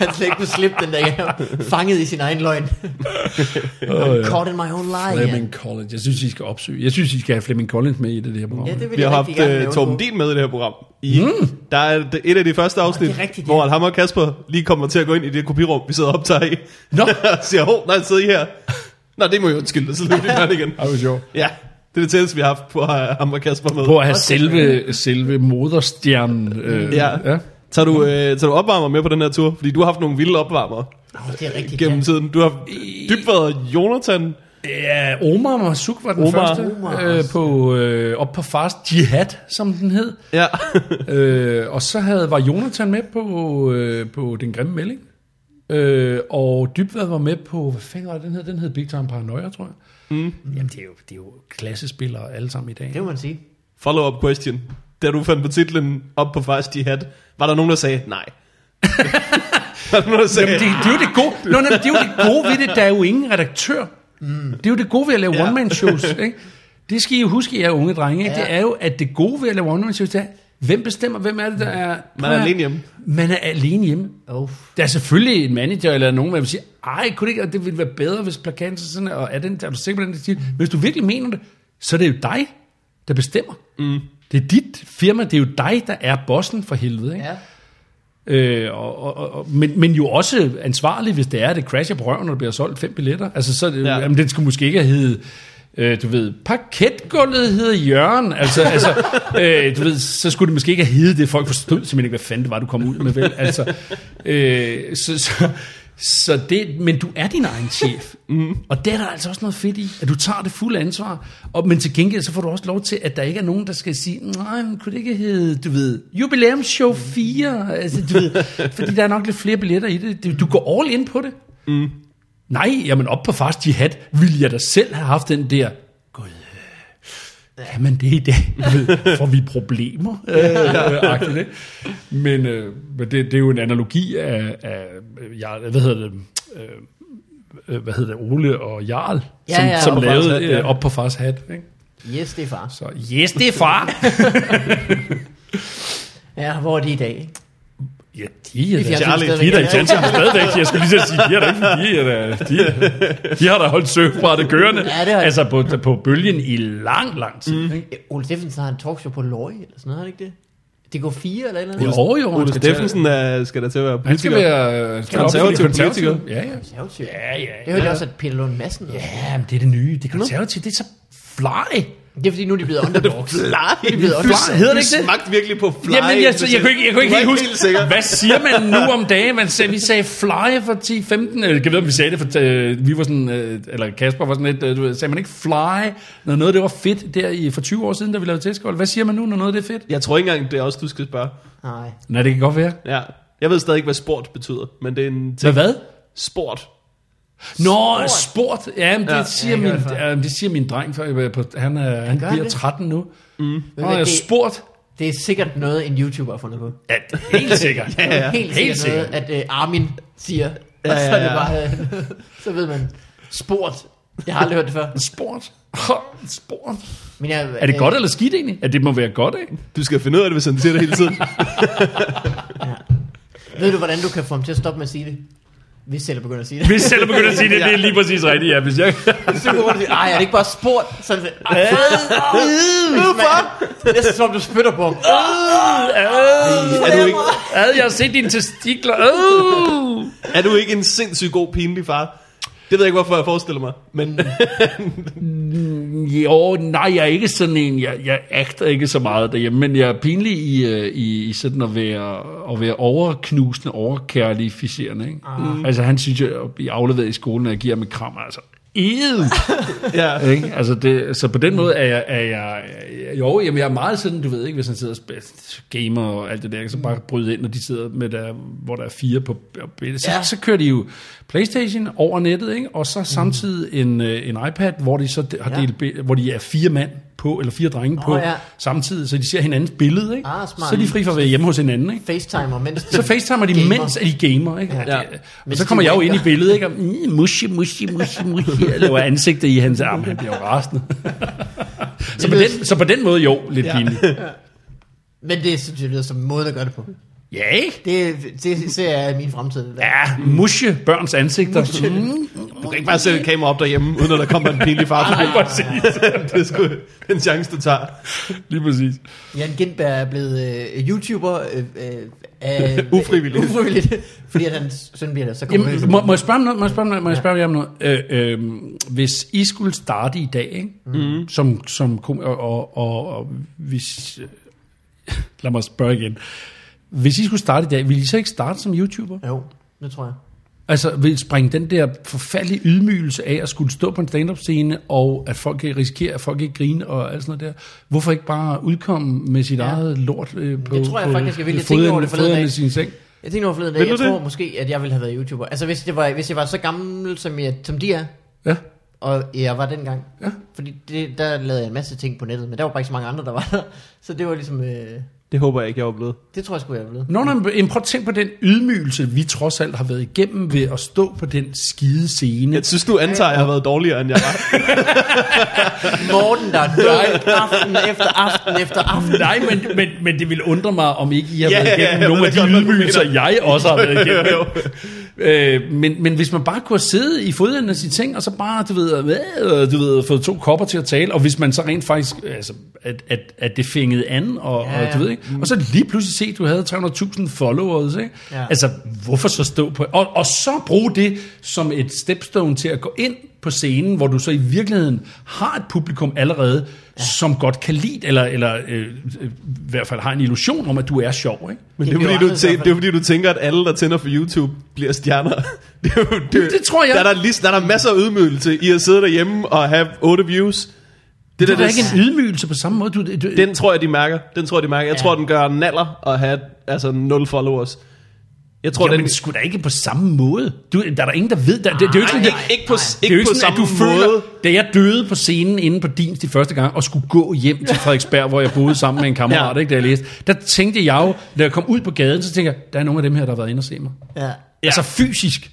han slet ikke kunne slippe den der, fanget i sin egen løgn. Oh, ja. Caught in my own lie. Fleming Collins. Jeg synes, I skal opsøge. Jeg synes, I skal have Fleming Collins med i det, det her program. Ja, det vil Vi har haft uh, Torben. Din med i det her program. I, mm. Der er et af de første afsnit, er rigtigt, hvor ja. ham og Kasper lige kommer til at gå ind i det kopirum, vi sidder og optager i. Nå. og <laughs> siger, hov, nej, sidder I her? Nå, det må jeg undskylde, så løber vi <laughs> igen. Det var sjovt. Ja, det er det tætteste, vi har haft på at have ham og Kasper med. På at have selve, selve moderstjernen. Øh, Ja. ja. Tager du, øh, tager du opvarmer med på den her tur? Fordi du har haft nogle vilde opvarmer Oh, det er rigtigt, gennem ja. tiden. Du har dybt været Jonathan. Ja, Omar Masuk var den Omar. første Omar øh, på, øh, op på Fast Jihad, som den hed. Ja. <laughs> øh, og så havde, var Jonathan med på, øh, på Den Grimme Melding. Øh, og Dybvad var med på, hvad fanden var det, den hed? Den hed Big Time Paranoia, tror jeg. Mm. Jamen, det er, jo, det er jo klassespillere alle sammen i dag. Det må man sige. Follow-up question. Da du fandt på titlen op på Fast Jihad, var der nogen, der sagde nej? <laughs> var der nogen, der sagde, Jamen, det, det, er jo det gode. Nå, nej, det er jo det gode ved det, der er jo ingen redaktør. Mm. Det er jo det gode ved at lave Ja. one-man-shows. <laughs> Ikke? Det skal I jo huske, I er unge drenge. Ikke? Ja. Det er jo, at det gode ved at lave one-man-shows, det er, hvem bestemmer, hvem er det, der er... Man er alene hjemme. Man er alene hjemme. Oh. Der er selvfølgelig en manager eller nogen, der vil sige, ej, kunne det ikke, det ville være bedre, hvis plakaten så sådan, og er, den, er du sikker på den stil? Men hvis du virkelig mener det, så er det jo dig, der bestemmer. Mm. Det er dit firma, det er jo dig, der er bossen for helvede. Ikke? Ja. Øh, og, og, og, men, men jo også ansvarlig, hvis det er, at det crasher på røven, når der bliver solgt fem billetter. Altså, så, ja. Ja. jamen, den skulle måske ikke have heddet, øh, du ved, parketgulvet hedder Jørgen. Altså, altså <laughs> øh, du ved, så skulle det måske ikke have heddet det. Folk forstod simpelthen ikke, hvad fanden det var, du kom ud med. Vel? Altså, øh, så, så, så det, men du er din egen chef. <laughs> Mm. Og det er der altså også noget fedt i, at du tager det fulde ansvar. Og, men til gengæld, så får du også lov til, at der ikke er nogen, der skal sige, nej, men kunne det ikke hedde, du ved, jubilæumsshow 4? Altså, du ved, <laughs> fordi der er nok lidt flere billetter i det. Du, går all in på det. Mm. Nej, jamen op på Fast Jihad ville jeg da selv have haft den der, kan man det i dag? Ved, Får vi problemer? <laughs> Øh, agtigt, ikke? Men, øh, men det, det er jo en analogi af, af ja, hvad hedder det, øh, øh, hvad hedder det, Ole og Jarl, Ja, som, ja, som op lavede Hat, ja. øh, op på Fars Hat. Ikke? Yes, det er far. Så yes, det er far. <laughs> Ja, hvor er de i dag? Ja, de er da, Charlie, de er da i stadigvæk. fjernsynet stadigvæk. Jeg skulle lige sige, de er da ikke, de, er da, de, de har da holdt surfbrættet kørende. Ja, det har altså på, på bølgen i lang, lang tid. Mm. Ikke? Øh, Ole Steffensen har en talkshow på Løje, eller sådan noget, har han ikke det? Det går fire eller et eller andet? Jo, jo, Ole Steffensen er, skal der til at være Han skal politiker. være skal Konservativ politiker. Ja, ja. Konservativ. Ja, ja. Det hørte jeg også, at Peter Lund Madsen. Ja, men det er det nye. Det konservative, det er så fly. Det er fordi, nu er de blevet <laughs> underdogs. Fly. De er blevet Fly. underdogs. Hedder det ikke det? smagte virkelig på fly. Jamen, jeg, jeg, jeg, kunne ikke, jeg kunne ikke helt huske, helt sikker. hvad siger man nu om dagen? Man sagde, vi sagde fly for 10-15, eller jeg ved, om vi sagde det, for øh, vi var sådan, øh, eller Kasper var sådan lidt, øh, du ved, sagde man ikke fly, når noget det var fedt der i, for 20 år siden, da vi lavede tæskold. Hvad siger man nu, når noget det er fedt? Jeg tror ikke engang, det er også, du skal spørge. Nej. Nej, det kan godt være. Ja. Jeg ved stadig ikke, hvad sport betyder, men det er en Hvad ting. hvad? Sport. Nå, sport. Ja, men det, Ja, ja, siger, jeg min, ja, det siger min dreng, for, på, han, er, han bliver det? 13 nu. Mm. Hvad, jeg det- sport. Det er sikkert noget, en YouTuber har fundet på. Ja, helt sikkert. <laughs> Ja, ja. Helt, Helt sikkert noget, at uh, Armin siger. Ja, og så er det ja, ja. bare, uh, <laughs> så ved man, sport. Jeg har aldrig hørt det før. <laughs> Sport. Sport. Men jeg, Er det øh, godt eller skidt egentlig? Ja, det må være godt, ikke? Du skal finde ud af det, hvis han siger det hele tiden. Ved du, hvordan du kan få ham til at stoppe med at sige det? Hvis selv begynder at sige det. Hvis selv begynder at sige det, det er lige præcis rigtigt, ja. Hvis jeg... Hvis du går rundt og siger, ej, er det ikke bare sport? Så er det sådan? Det er som om, du spytter på ham. er, du ikke, Ad, jeg har set dine testikler. Øh. er du ikke en sindssygt god pinlig far? Det ved jeg ikke, hvorfor jeg forestiller mig. Men <laughs> Jo, nej, jeg er ikke sådan en, jeg, jeg agter ikke så meget derhjemme, men jeg er pinlig i, øh, i, i sådan at være, at være overknusende, overkærlificerende. Ikke? Mm. Altså han synes, jeg at blive afleveret i skolen, og jeg giver ham et kram, altså, Ew. <laughs> ja, ikke? Altså det, så på den måde er jeg, er jeg, jo, jamen jeg er meget sådan, du ved ikke, hvis han sidder og gamer og alt det der, så bare bryde ind, når de sidder med der, hvor der er fire på. Så, Ja. ja. så kører de jo Playstation over nettet, ikke? og så samtidig en, øh, en iPad, hvor de så har Ja. delt, bi- hvor de er fire mand på, eller fire drenge på, ja. samtidig, så de ser hinandens billede, ikke? Ah, smart. så er de fri for at være hjemme hos hinanden, ikke? FaceTimer, mens Så facetimer de, Gamer. mens at de gamer, ikke? Ja. Ja. Og så de kommer jeg jo ind i billedet, ikke? Og, mm, mushi, mushi, mushi, mushi, og laver ansigter i hans arm, han bliver jo rasende. <laughs> så, på den, så på den måde, jo, lidt Ja. ja. pinligt. Men det synes jeg lyder som en måde at gøre det på. Ja, ikke? Det, det ser jeg i min fremtid. Ja, mushe, børns ansigter. Mm, du kan ikke bare sætte et kamera op derhjemme, uden at der kommer en pinlig far. Nej, <laughs> præcis. det er sgu den chance, du tager. Lige præcis. Jan Gindberg er blevet øh, YouTuber øh, øh, <laughs> Ufrivilligt. ufrivilligt, fordi at hans søn bliver der. Så kommer Jamen, må, må jeg spørge om noget? Må jeg spørge, noget? Må jeg spørge jer om noget? Øh, øh, hvis I skulle starte i dag, ikke? Mm. Som, som kom, og, og, og, og hvis... Lad mig spørge igen. Hvis I skulle starte i dag, ville I så ikke starte som YouTuber? Jo, det tror jeg. Altså, vil springe den der forfærdelige ydmygelse af at skulle stå på en stand-up scene, og at folk ikke risikerer, at folk ikke griner og alt sådan noget der. Hvorfor ikke bare udkomme med sit Ja. eget lort øh, på, Det tror jeg på, faktisk, jeg ville. Jeg tænkte over det forleden dag. sin seng? Jeg tænkte over forleden dag, jeg tror det? måske, at jeg ville have været YouTuber. Altså hvis, det var, hvis jeg var så gammel, som, jeg, som de er, Ja. og jeg var dengang. Ja. Fordi det, der lavede jeg en masse ting på nettet, men der var bare ikke så mange andre, der var der. Så det var ligesom, øh, Det håber jeg ikke, jeg var blevet. det tror jeg skulle jeg er blevet. Nå, nej, men prøv at tænke på den ydmygelse, vi trods alt har været igennem ved at stå på den skide scene. Jeg synes, du antager, at jeg har været dårligere, end jeg var. <laughs> Morten, der dør aften efter aften efter aften. Nej, men, men, men det vil undre mig, om ikke I har Ja, været ja, igennem jeg nogle af de godt, ydmygelser, jeg også har været igennem. Jo, <laughs> jo. Øh, men, men hvis man bare kunne sidde i fodenden af sine ting, og så bare, du ved, øh, du ved, fået to kopper til at tale, og hvis man så rent faktisk, altså, at, at, at det fængede an, og, Ja, ja, ja. og du ved ikke, og så lige pludselig se, at du havde 300.000 followers, ikke? Ja. Altså, hvorfor så stå på, og, og så bruge det som et stepstone til at gå ind på scenen, hvor du så i virkeligheden har et publikum allerede, ja. som godt kan lide, eller, eller øh, øh, i hvert fald har en illusion om, at du er sjov, ikke? Men Det er fordi, du tænker, det er fordi, du tænker, at alle, der tænder for YouTube, bliver stjerner. <laughs> Det, er jo, det, Det tror jeg. Der er der, lige, der er der masser af ydmygelse i at sidde derhjemme og have 8 views. Det, Det der, er ikke en ydmygelse på samme måde. Du, du, den tror jeg, de mærker. Den tror jeg, de mærker. Jeg Ja. tror, den gør naller at have altså 0 followers. Jeg tror, jo, den... men sgu da ikke på samme måde. Du, der er der ingen, der ved. Der, det, det, er jo ikke sådan, ikke, det, ikke på, det er ikke jo ikke på sådan, samme at du føler, måde. da jeg døde på scenen inde på din de første gang, og skulle gå hjem til Frederiksberg, hvor jeg boede sammen med en kammerat, Ja. ikke, da jeg læste, der tænkte jeg jo, da jeg kom ud på gaden, så tænkte jeg, der er nogle af dem her, der har været inde og se mig. Ja. Ja. Altså fysisk.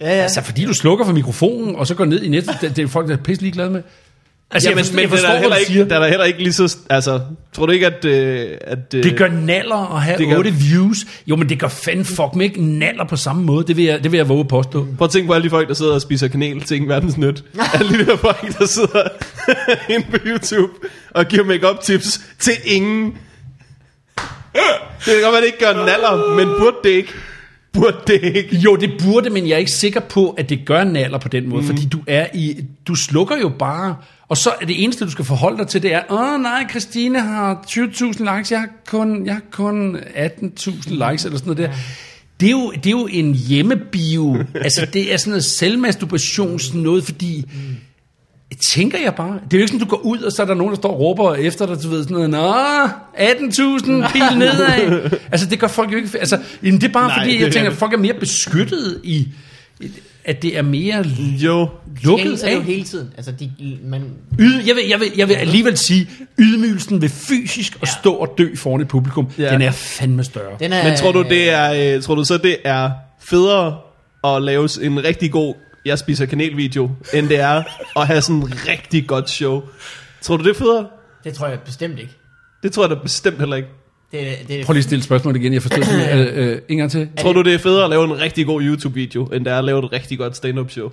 Ja, ja. Altså fordi du slukker for mikrofonen, og så går ned i nettet, det, det er folk, der er pisse ligeglade med. Altså, Ja, jeg, men, forstår, men jeg det er forstår, der, hvad heller ikke, siger. der er der heller ikke lige så... Altså, tror du ikke, at... Øh, at øh, Det gør naller at have Det gør- 8 views. Jo, men det gør fandme fuck mig ikke naller på samme måde. Det vil jeg, det vil jeg våge at påstå. Prøv at tænke på alle de folk, der sidder og spiser kanel til ingen verdens nyt. <laughs> alle de der folk, der sidder <laughs> inde på YouTube og giver make tips til ingen. Det kan godt være, det ikke gør naller, men burde det ikke? Burde det ikke? Jo, det burde, men jeg er ikke sikker på, at det gør naller på den måde, mm. fordi du er i, du slukker jo bare, og så er det eneste, du skal forholde dig til, det er, åh nej, Christine har 20.000 likes, jeg har kun, jeg har kun 18.000 likes, eller sådan noget der. Det er, jo, det er jo en hjemmebio, <laughs> altså det er sådan noget selvmasturbation, sådan noget, fordi, tænker jeg bare, det er jo ikke sådan, du går ud, og så er der nogen, der står og råber efter dig, du ved sådan noget, nå, 18.000 pil nedad. altså det gør folk jo ikke, altså, det er bare Nej, fordi, det jeg er tænker, det. folk er mere beskyttet i... at det er mere Jo. lukket det jo af? hele tiden. Altså, de, man, Yd, jeg, vil, jeg, vil, jeg vil alligevel sige, ydmygelsen ved fysisk at stå og dø foran et publikum, Ja. den er fandme større. den er, Men tror du, det er, øh, tror du så, det er federe at lave en rigtig god jeg spiser kanelvideo, end det er at have sådan en rigtig godt show? Tror du, det er federe? Det tror jeg bestemt ikke. Det tror jeg da bestemt heller ikke. Det, det, Prøv lige at stille spørgsmålet igen, jeg forstår det <clears throat> øh, øh, en gang til. Tror du, det er federe at lave en rigtig god YouTube-video, end det er at lave et rigtig godt stand-up show?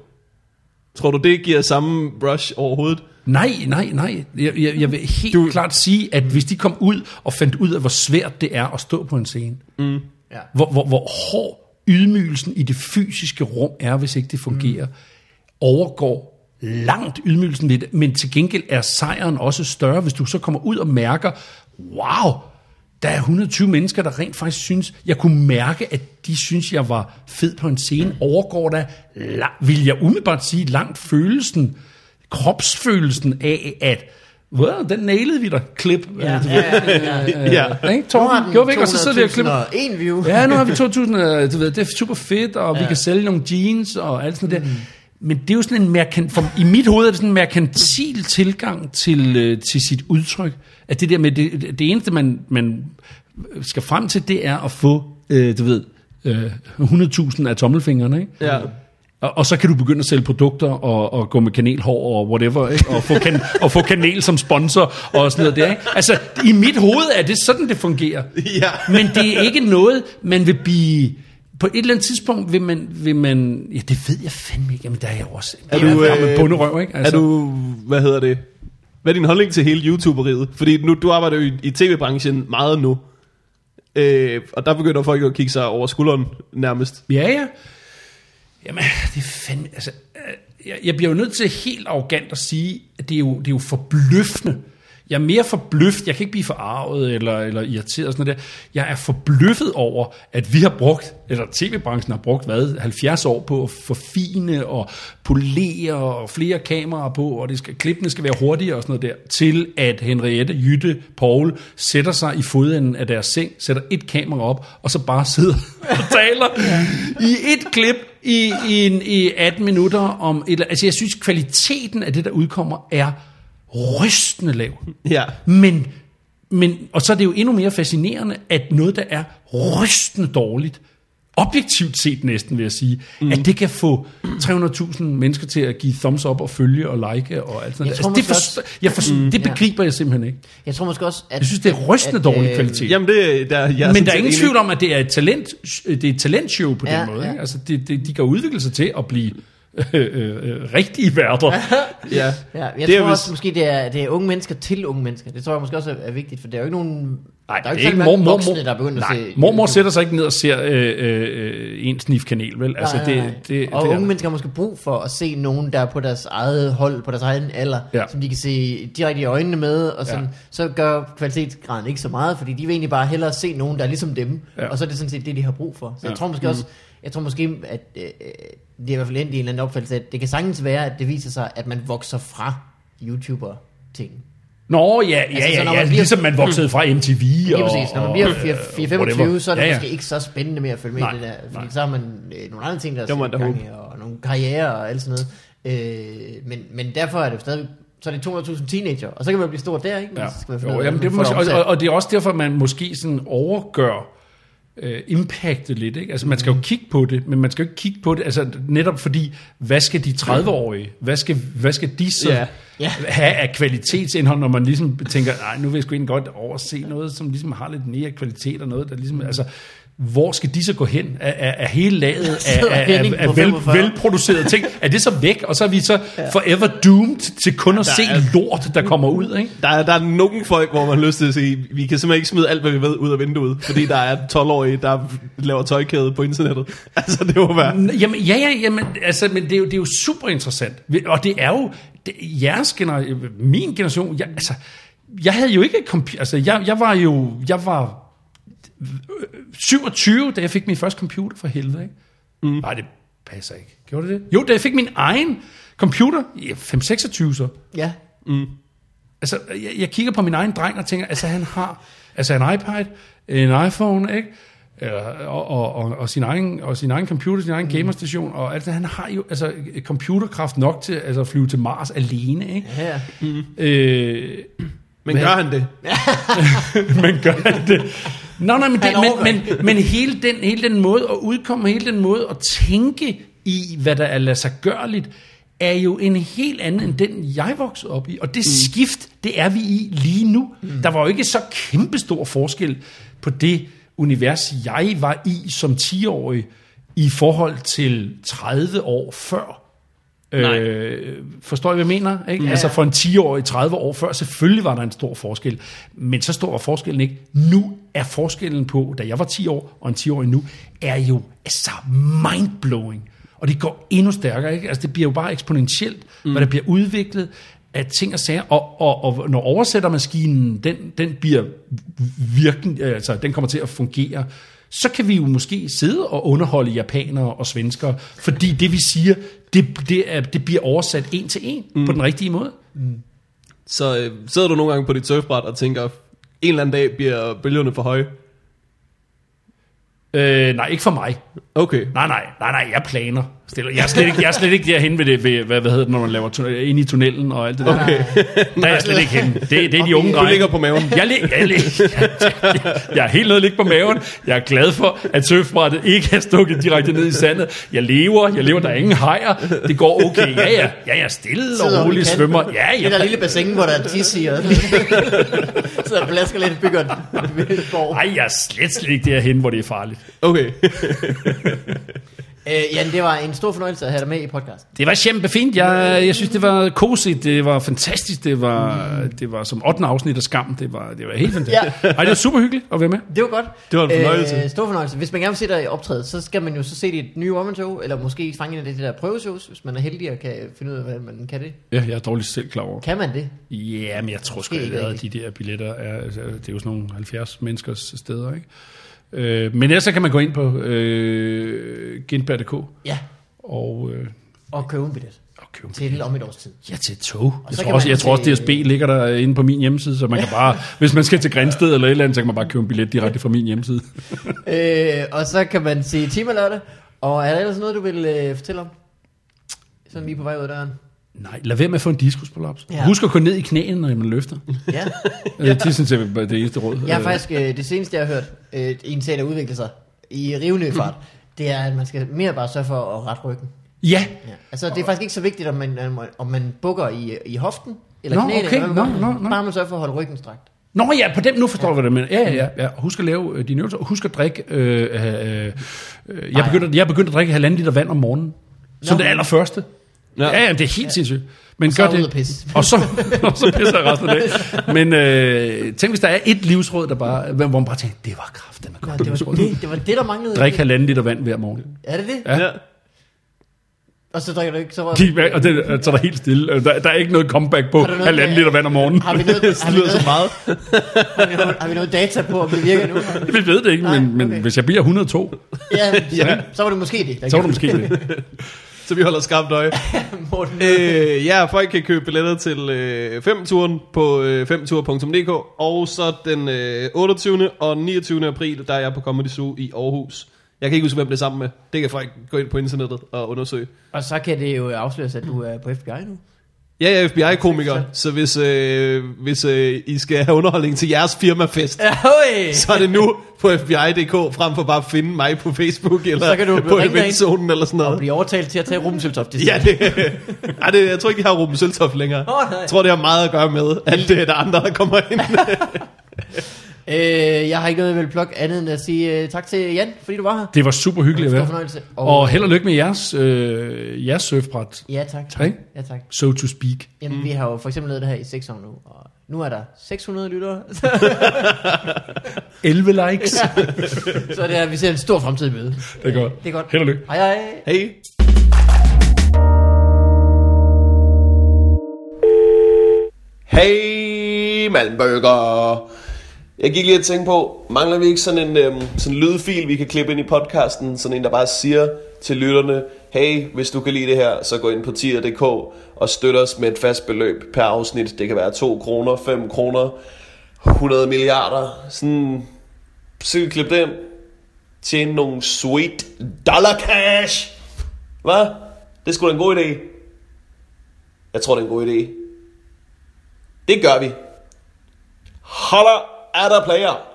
Tror du, det giver samme brush overhovedet? Nej, nej, nej. Jeg, jeg, jeg vil helt du... Klart sige, at hvis de kom ud og fandt ud af, hvor svært det er at stå på en scene, ja. hvor, hvor, hvor hård ydmygelsen i det fysiske rum er, hvis ikke det fungerer, mm. overgår langt ydmygelsen det, men til gengæld er sejren også større, hvis du så kommer ud og mærker, wow, der er 120 mennesker, der rent faktisk synes, jeg kunne mærke, at de synes, jeg var fed på en scene, overgår der, la- vil jeg umiddelbart sige, langt følelsen, kropsfølelsen af, at Well, den nailede vi da, klip. Ja, ja, ja, ja. Ja. Ikke, Torben? Gjorde vi ikke, og så sidder vi og klipper. 200.001 view. Ja, nu har vi 2000, øh, du ved, det er super fedt, og ja. vi kan sælge nogle jeans og alt sådan mm. der. Men det er jo sådan en merkant, for i mit hoved er det sådan en merkantil tilgang til, øh, til sit udtryk. At det der med, det, det- det eneste man, man skal frem til, det er at få, øh, du ved, øh, 100.000 af tommelfingrene, ikke? Ja. Og, og så kan du begynde at sælge produkter og, og gå med kanelhår og whatever, ikke? Og, få kan, og få kanel som sponsor og sådan noget der. Ikke? Altså, i mit hoved er det sådan, det fungerer. Ja. Men det er ikke noget, man vil blive... På et eller andet tidspunkt vil man... Vil man ja, det ved jeg fandme ikke. Jamen, der er jeg også... Er jeg du, er med øh, bunderøv, ikke? Altså. Er du, hvad hedder det? Hvad er din holdning til hele YouTuberiet? Fordi nu, du arbejder jo i, i tv-branchen meget nu. Øh, og der begynder folk at kigge sig over skulderen nærmest. Ja, ja. Jamen, det er fandme... Altså, øh, jeg, jeg bliver jo nødt til helt arrogant at sige, at det er jo, det er jo forbløffende. Jeg er mere forbløft. jeg kan ikke blive forarvet eller, eller irriteret og sådan noget der. Jeg er forbløffet over, at vi har brugt, eller tv-branchen har brugt, hvad, 70 år på at forfine og polere og flere kameraer på, og det skal, klippene skal være hurtigere og sådan noget der, til at Henriette, Jytte, Paul sætter sig i fodenden af deres seng, sætter et kamera op, og så bare sidder <laughs> og taler i et klip i, i, en, i 18 minutter om et, eller- Altså jeg synes, kvaliteten af det, der udkommer, er rystende lav. Ja. Men, men, og så er det jo endnu mere fascinerende, at noget, der er rystende dårligt, objektivt set næsten vil jeg sige, mm. at det kan få 300.000 mennesker til at give thumbs up og følge og like og alt sådan Jeg noget. tror Altså, det, forstår, også- jeg forstår, mm, det ja. begriber jeg simpelthen ikke. Jeg tror måske også, at... Jeg synes, det er rystende at, dårlig øh, kvalitet. Jamen det, der, jeg Men der er ingen tvivl om, at det er et, talent, det er et talentshow på Ja, den måde. ja. Ikke? Altså, det, det, de kan udvikle sig til at blive øh, øh, øh, rigtige værter. Ja. Ja, jeg Det det er tror vist- også måske, det er, det er unge mennesker til unge mennesker. Det tror jeg måske også er, vigtigt, for der er jo ikke nogen... Nej, der er jo det ikke er ikke mor, mor, voksne, mor, der er begyndt nej, at se... mormor sætter sig ikke ned og ser øh, øh, en snif kanel, vel? Altså, Nej, nej, nej. det, det, og det unge er, mennesker har måske brug for at se nogen, der er på deres eget hold, på deres egen alder, Ja. som de kan se direkte i øjnene med, og sådan, Ja. så gør kvalitetsgraden ikke så meget, fordi de vil egentlig bare hellere se nogen, der er ligesom dem, Ja. og så er det sådan set det, de har brug for. Så Ja. jeg tror måske også, jeg tror måske, at øh, øh, det er i hvert fald endt i en eller anden opfattelse, at det kan sagtens være, at det viser sig, at man vokser fra YouTuber-ting. Nå, ja, ja, Altså, så ja, når ja, man bliver- ligesom man voksede fra MTV Lige og... præcis. Når man bliver og, 4, øh, 25, whatever. så er det ja, ja, ja. måske ikke så spændende med at følge med Nej, i det der. Fordi nej. så har man øh, nogle andre ting, der da gang i, og nogle karriere og alt sådan noget. Øh, men, men derfor er det stadig så er det 200.000 teenager, og så kan man blive stor der, ikke? Men Ja. så skal man Jo, af, jamen, det er måske, og, det og, og det er også derfor, man måske sådan overgør øh, impactet lidt. Ikke? Altså man skal jo kigge på det, men man skal jo ikke kigge på det, altså netop fordi, hvad skal de 30-årige, hvad skal, hvad skal de så Ja. Ja. have af kvalitetsindhold, når man ligesom tænker, nej, nu vil jeg sgu egentlig godt overse noget, som ligesom har lidt mere kvalitet og noget, der ligesom, altså, hvor skal de så gå hen? Er, er, er hele laget af, af, af, af vel, 45? velproducerede ting, er det så væk, og så er vi så forever doomed til kun at se lort, der kommer ud, ikke? Der er, der er nogle folk, hvor man har lyst til at sige, vi kan simpelthen ikke smide alt, hvad vi ved, ud af vinduet, fordi der er 12-årige, der laver tøjkæde på internettet. <laughs> Altså, det må være... Jamen, ja, ja, jamen, altså, men det er, jo, det er jo super interessant. Og det er jo, det, jeres generation, min generation, jeg, altså, jeg havde jo ikke computer, altså, jeg, jeg var jo, jeg var 27, da jeg fik min første computer for helvede, ikke? Mm. Nej, det passer ikke. Gjorde det det? Jo, da jeg fik min egen computer, i 5-26 så, Ja. altså, jeg, jeg kigger på min egen dreng og tænker, altså han har altså en iPad, en iPhone, ikke? Eller, og, og, og, og, sin egen, og sin egen computer, sin egen gamerstation, og altså, han har jo altså, computerkraft nok til altså, at flyve til Mars alene, ikke? Ja, Øh, Men Hvad? gør han det? <laughs> <laughs> men gør han det? Nå, nej, men, det, men, men, men hele, den, hele den måde at udkomme, hele den måde at tænke i, hvad der er lade sig gørligt, er jo en helt anden end den, jeg voksede op i. Og det mm. skift, det er vi i lige nu. Mm. Der var jo ikke så kæmpestor forskel på det univers, jeg var i som 10-årig, i forhold til 30 år før. Nej. Øh, forstår I, hvad jeg mener? Ikke? Ja. Altså for en 10-årig 30 år før, selvfølgelig var der en stor forskel. Men så stor var forskellen ikke. Nu er forskellen på, da jeg var 10 år, og en 10-årig nu, er jo altså mindblowing. Og det går endnu stærkere. Ikke? Altså det bliver jo bare eksponentielt, mm. hvad der bliver udviklet af ting og sager. Og, og, og når oversættermaskinen, den, den bliver virken, altså den kommer til at fungere, så kan vi jo måske sidde og underholde japanere og svenskere, fordi det vi siger, det, det, er, det bliver oversat en til en mm. på den rigtige måde. Så øh, sidder du nogle gange på dit surfbræt og tænker, en eller anden dag bliver bølgerne for høje? Øh, nej, ikke for mig. Okay. Nej, nej, nej, nej, jeg planer. Stille. Jeg er slet ikke, jeg er slet ikke derhen ved det, ved, hvad, hvad hedder det, når man laver tu- ind i tunnelen og alt det der. Okay. Der er jeg slet ikke henne. Det, det er de unge Du drenge. ligger på maven. Jeg, lig, jeg, lig, jeg, jeg er helt nede at ligge på maven. Jeg er glad for, at surfbrættet ikke er stukket direkte ned i sandet. Jeg lever, jeg lever, der er ingen hajer. Det går okay. Ja, ja, ja, jeg stille Sidder og roligt svømmer. Ja, Det der ja. lille bassin, hvor der er tis i, og så der plasker lidt bygger et borg. Ej, jeg er slet, slet ikke derhen, hvor det er farligt. Okay. Øh, Jan, det var en stor fornøjelse at have dig med i podcasten. Det var kæmpe fint. Jeg, jeg synes, det var kosigt. Det var fantastisk. Det var, det var som 8. afsnit af Skam. Det var, det var helt fantastisk. Ja. Ej, det var super hyggeligt at være med. Det var godt. Det var en fornøjelse. Øh, stor fornøjelse. Hvis man gerne vil se dig i optræde, så skal man jo så se dit nye one show eller måske fange en af de der prøveshows, hvis man er heldig og kan finde ud af, hvordan man kan det. Ja, jeg er dårligt selv klar over. Kan man det? Ja, men jeg tror sgu at de der billetter er, altså, det er jo sådan nogle 70 menneskers steder, ikke? Øh, men ellers så kan man gå ind på øh, gindberg.dk Ja, og, øh, og købe en billet og købe til om et års tid. Ja, til tog. Jeg så tror, også, jeg tror også, DSB ligger der inde på min hjemmeside, så man kan bare, <laughs> hvis man skal til Grænsted eller et eller andet, så kan man bare købe en billet direkte fra min hjemmeside. <laughs> øh, og så kan man se Tema Lørdag. Og er der ellers noget, du vil øh, fortælle om? Sådan lige på vej ud af døren. Nej, lad være med at få en diskusprolaps. Ja. Ja. Husk at gå ned i knæene, når man løfter. Ja. <laughs> ja. Det synes jeg er det eneste råd. Jeg har faktisk, øh, det seneste jeg har hørt, øh, en sag, der udvikler sig i rivende fart, det er, at man skal mere bare sørge for at rette ryggen. Ja, Ja. Altså, det er faktisk ikke så vigtigt, om man, om man bukker i, i hoften, eller Nå, knæene, okay. eller gør. nå, nå. Bare man sørger for at holde ryggen strakt. Nå ja, på dem, nu forstår du, hvad det mener. Ja, ja, ja, ja. Husk at lave øh, dine øvelser. Husk at drikke... Øh, øh, øh, øh, jeg, begyndte, jeg er begyndt at drikke halvanden liter vand om morgenen. Som Nå. det allerførste. Ja. Ja, ja, det er helt sindssygt. Men så gør ud det. pisse. <laughs> Og så, og så pisser jeg resten af dagen. Men øh, tænk, hvis der er et livsråd, der bare, hvor man bare tænker, det var kraften med Ja, godt det, var det, det var det, der manglede. Drik halvanden liter vand hver morgen. Er det det? Ja. Ja. Og så drikker du ikke så rød. De, og det, så er der helt stille. Der, der er ikke noget comeback på noget- halvanden liter vand om morgenen. Har vi noget, har vi noget, så meget. har vi noget, har vi noget data på, om det virker nu? Vi ved det ikke, Nej, men, men okay. hvis jeg bliver 102, Ja, så, så var det måske det. så var det måske det. Så vi holder skarpt øje. <laughs> Morten. øh, ja, folk kan købe billetter til øh, 5-turen på øh, 5tur.dk. Og så den øh, 28. og 29. april, der er jeg på Comedy Zoo i Aarhus. Jeg kan ikke huske, hvem det er sammen med. Det kan folk gå ind på internettet og undersøge. Og så kan det jo afsløres, at du er på FBI nu. Ja, jeg er FBI-komiker, så hvis, øh, hvis øh, I skal have underholdning til jeres firmafest, Ja, høj! så er det nu på FBI.dk, frem for bare at finde mig på Facebook, eller Så kan du på eventzonen, eller sådan Og noget. blive overtalt til at tage Rumsøltoft. Ja, det, ej, det, jeg tror ikke, de har Ruben Søltoft længere. Nej. Jeg tror, det har meget at gøre med, at det er der andre, der kommer ind. <laughs> Øh, jeg har ikke noget, jeg vil plukke andet end at sige uh, tak til Jan, fordi du var her. Det var super hyggeligt at Stor være. fornøjelse. Og held og lykke med jeres, øh, jeres surfbræt, Ja, tak. Tak. Ja, tak. so to speak. Jamen, mm. vi har jo for eksempel lavet det her i 6 år nu, og nu er der 600 lyttere, <laughs> 11 likes. så det er, vi ser en stor fremtid i møde. Det er godt. Det er godt. Held og lykke. Hej hej. Hey. Hey, Malmberger. Jeg gik lige og tænkte på, mangler vi ikke sådan en øhm, sådan en lydfil, vi kan klippe ind i podcasten? Sådan en, der bare siger til lytterne, hey, hvis du kan lide det her, så gå ind på tier.dk og støt os med et fast beløb per afsnit. Det kan være 2 kroner, 5 kroner, 100 milliarder. Sådan, så kan vi klippe det ind. tjene nogle sweet dollar cash. Hvad? Det er sgu da en god idé. Jeg tror, det er en god idé. Det gør vi. Holler er der player.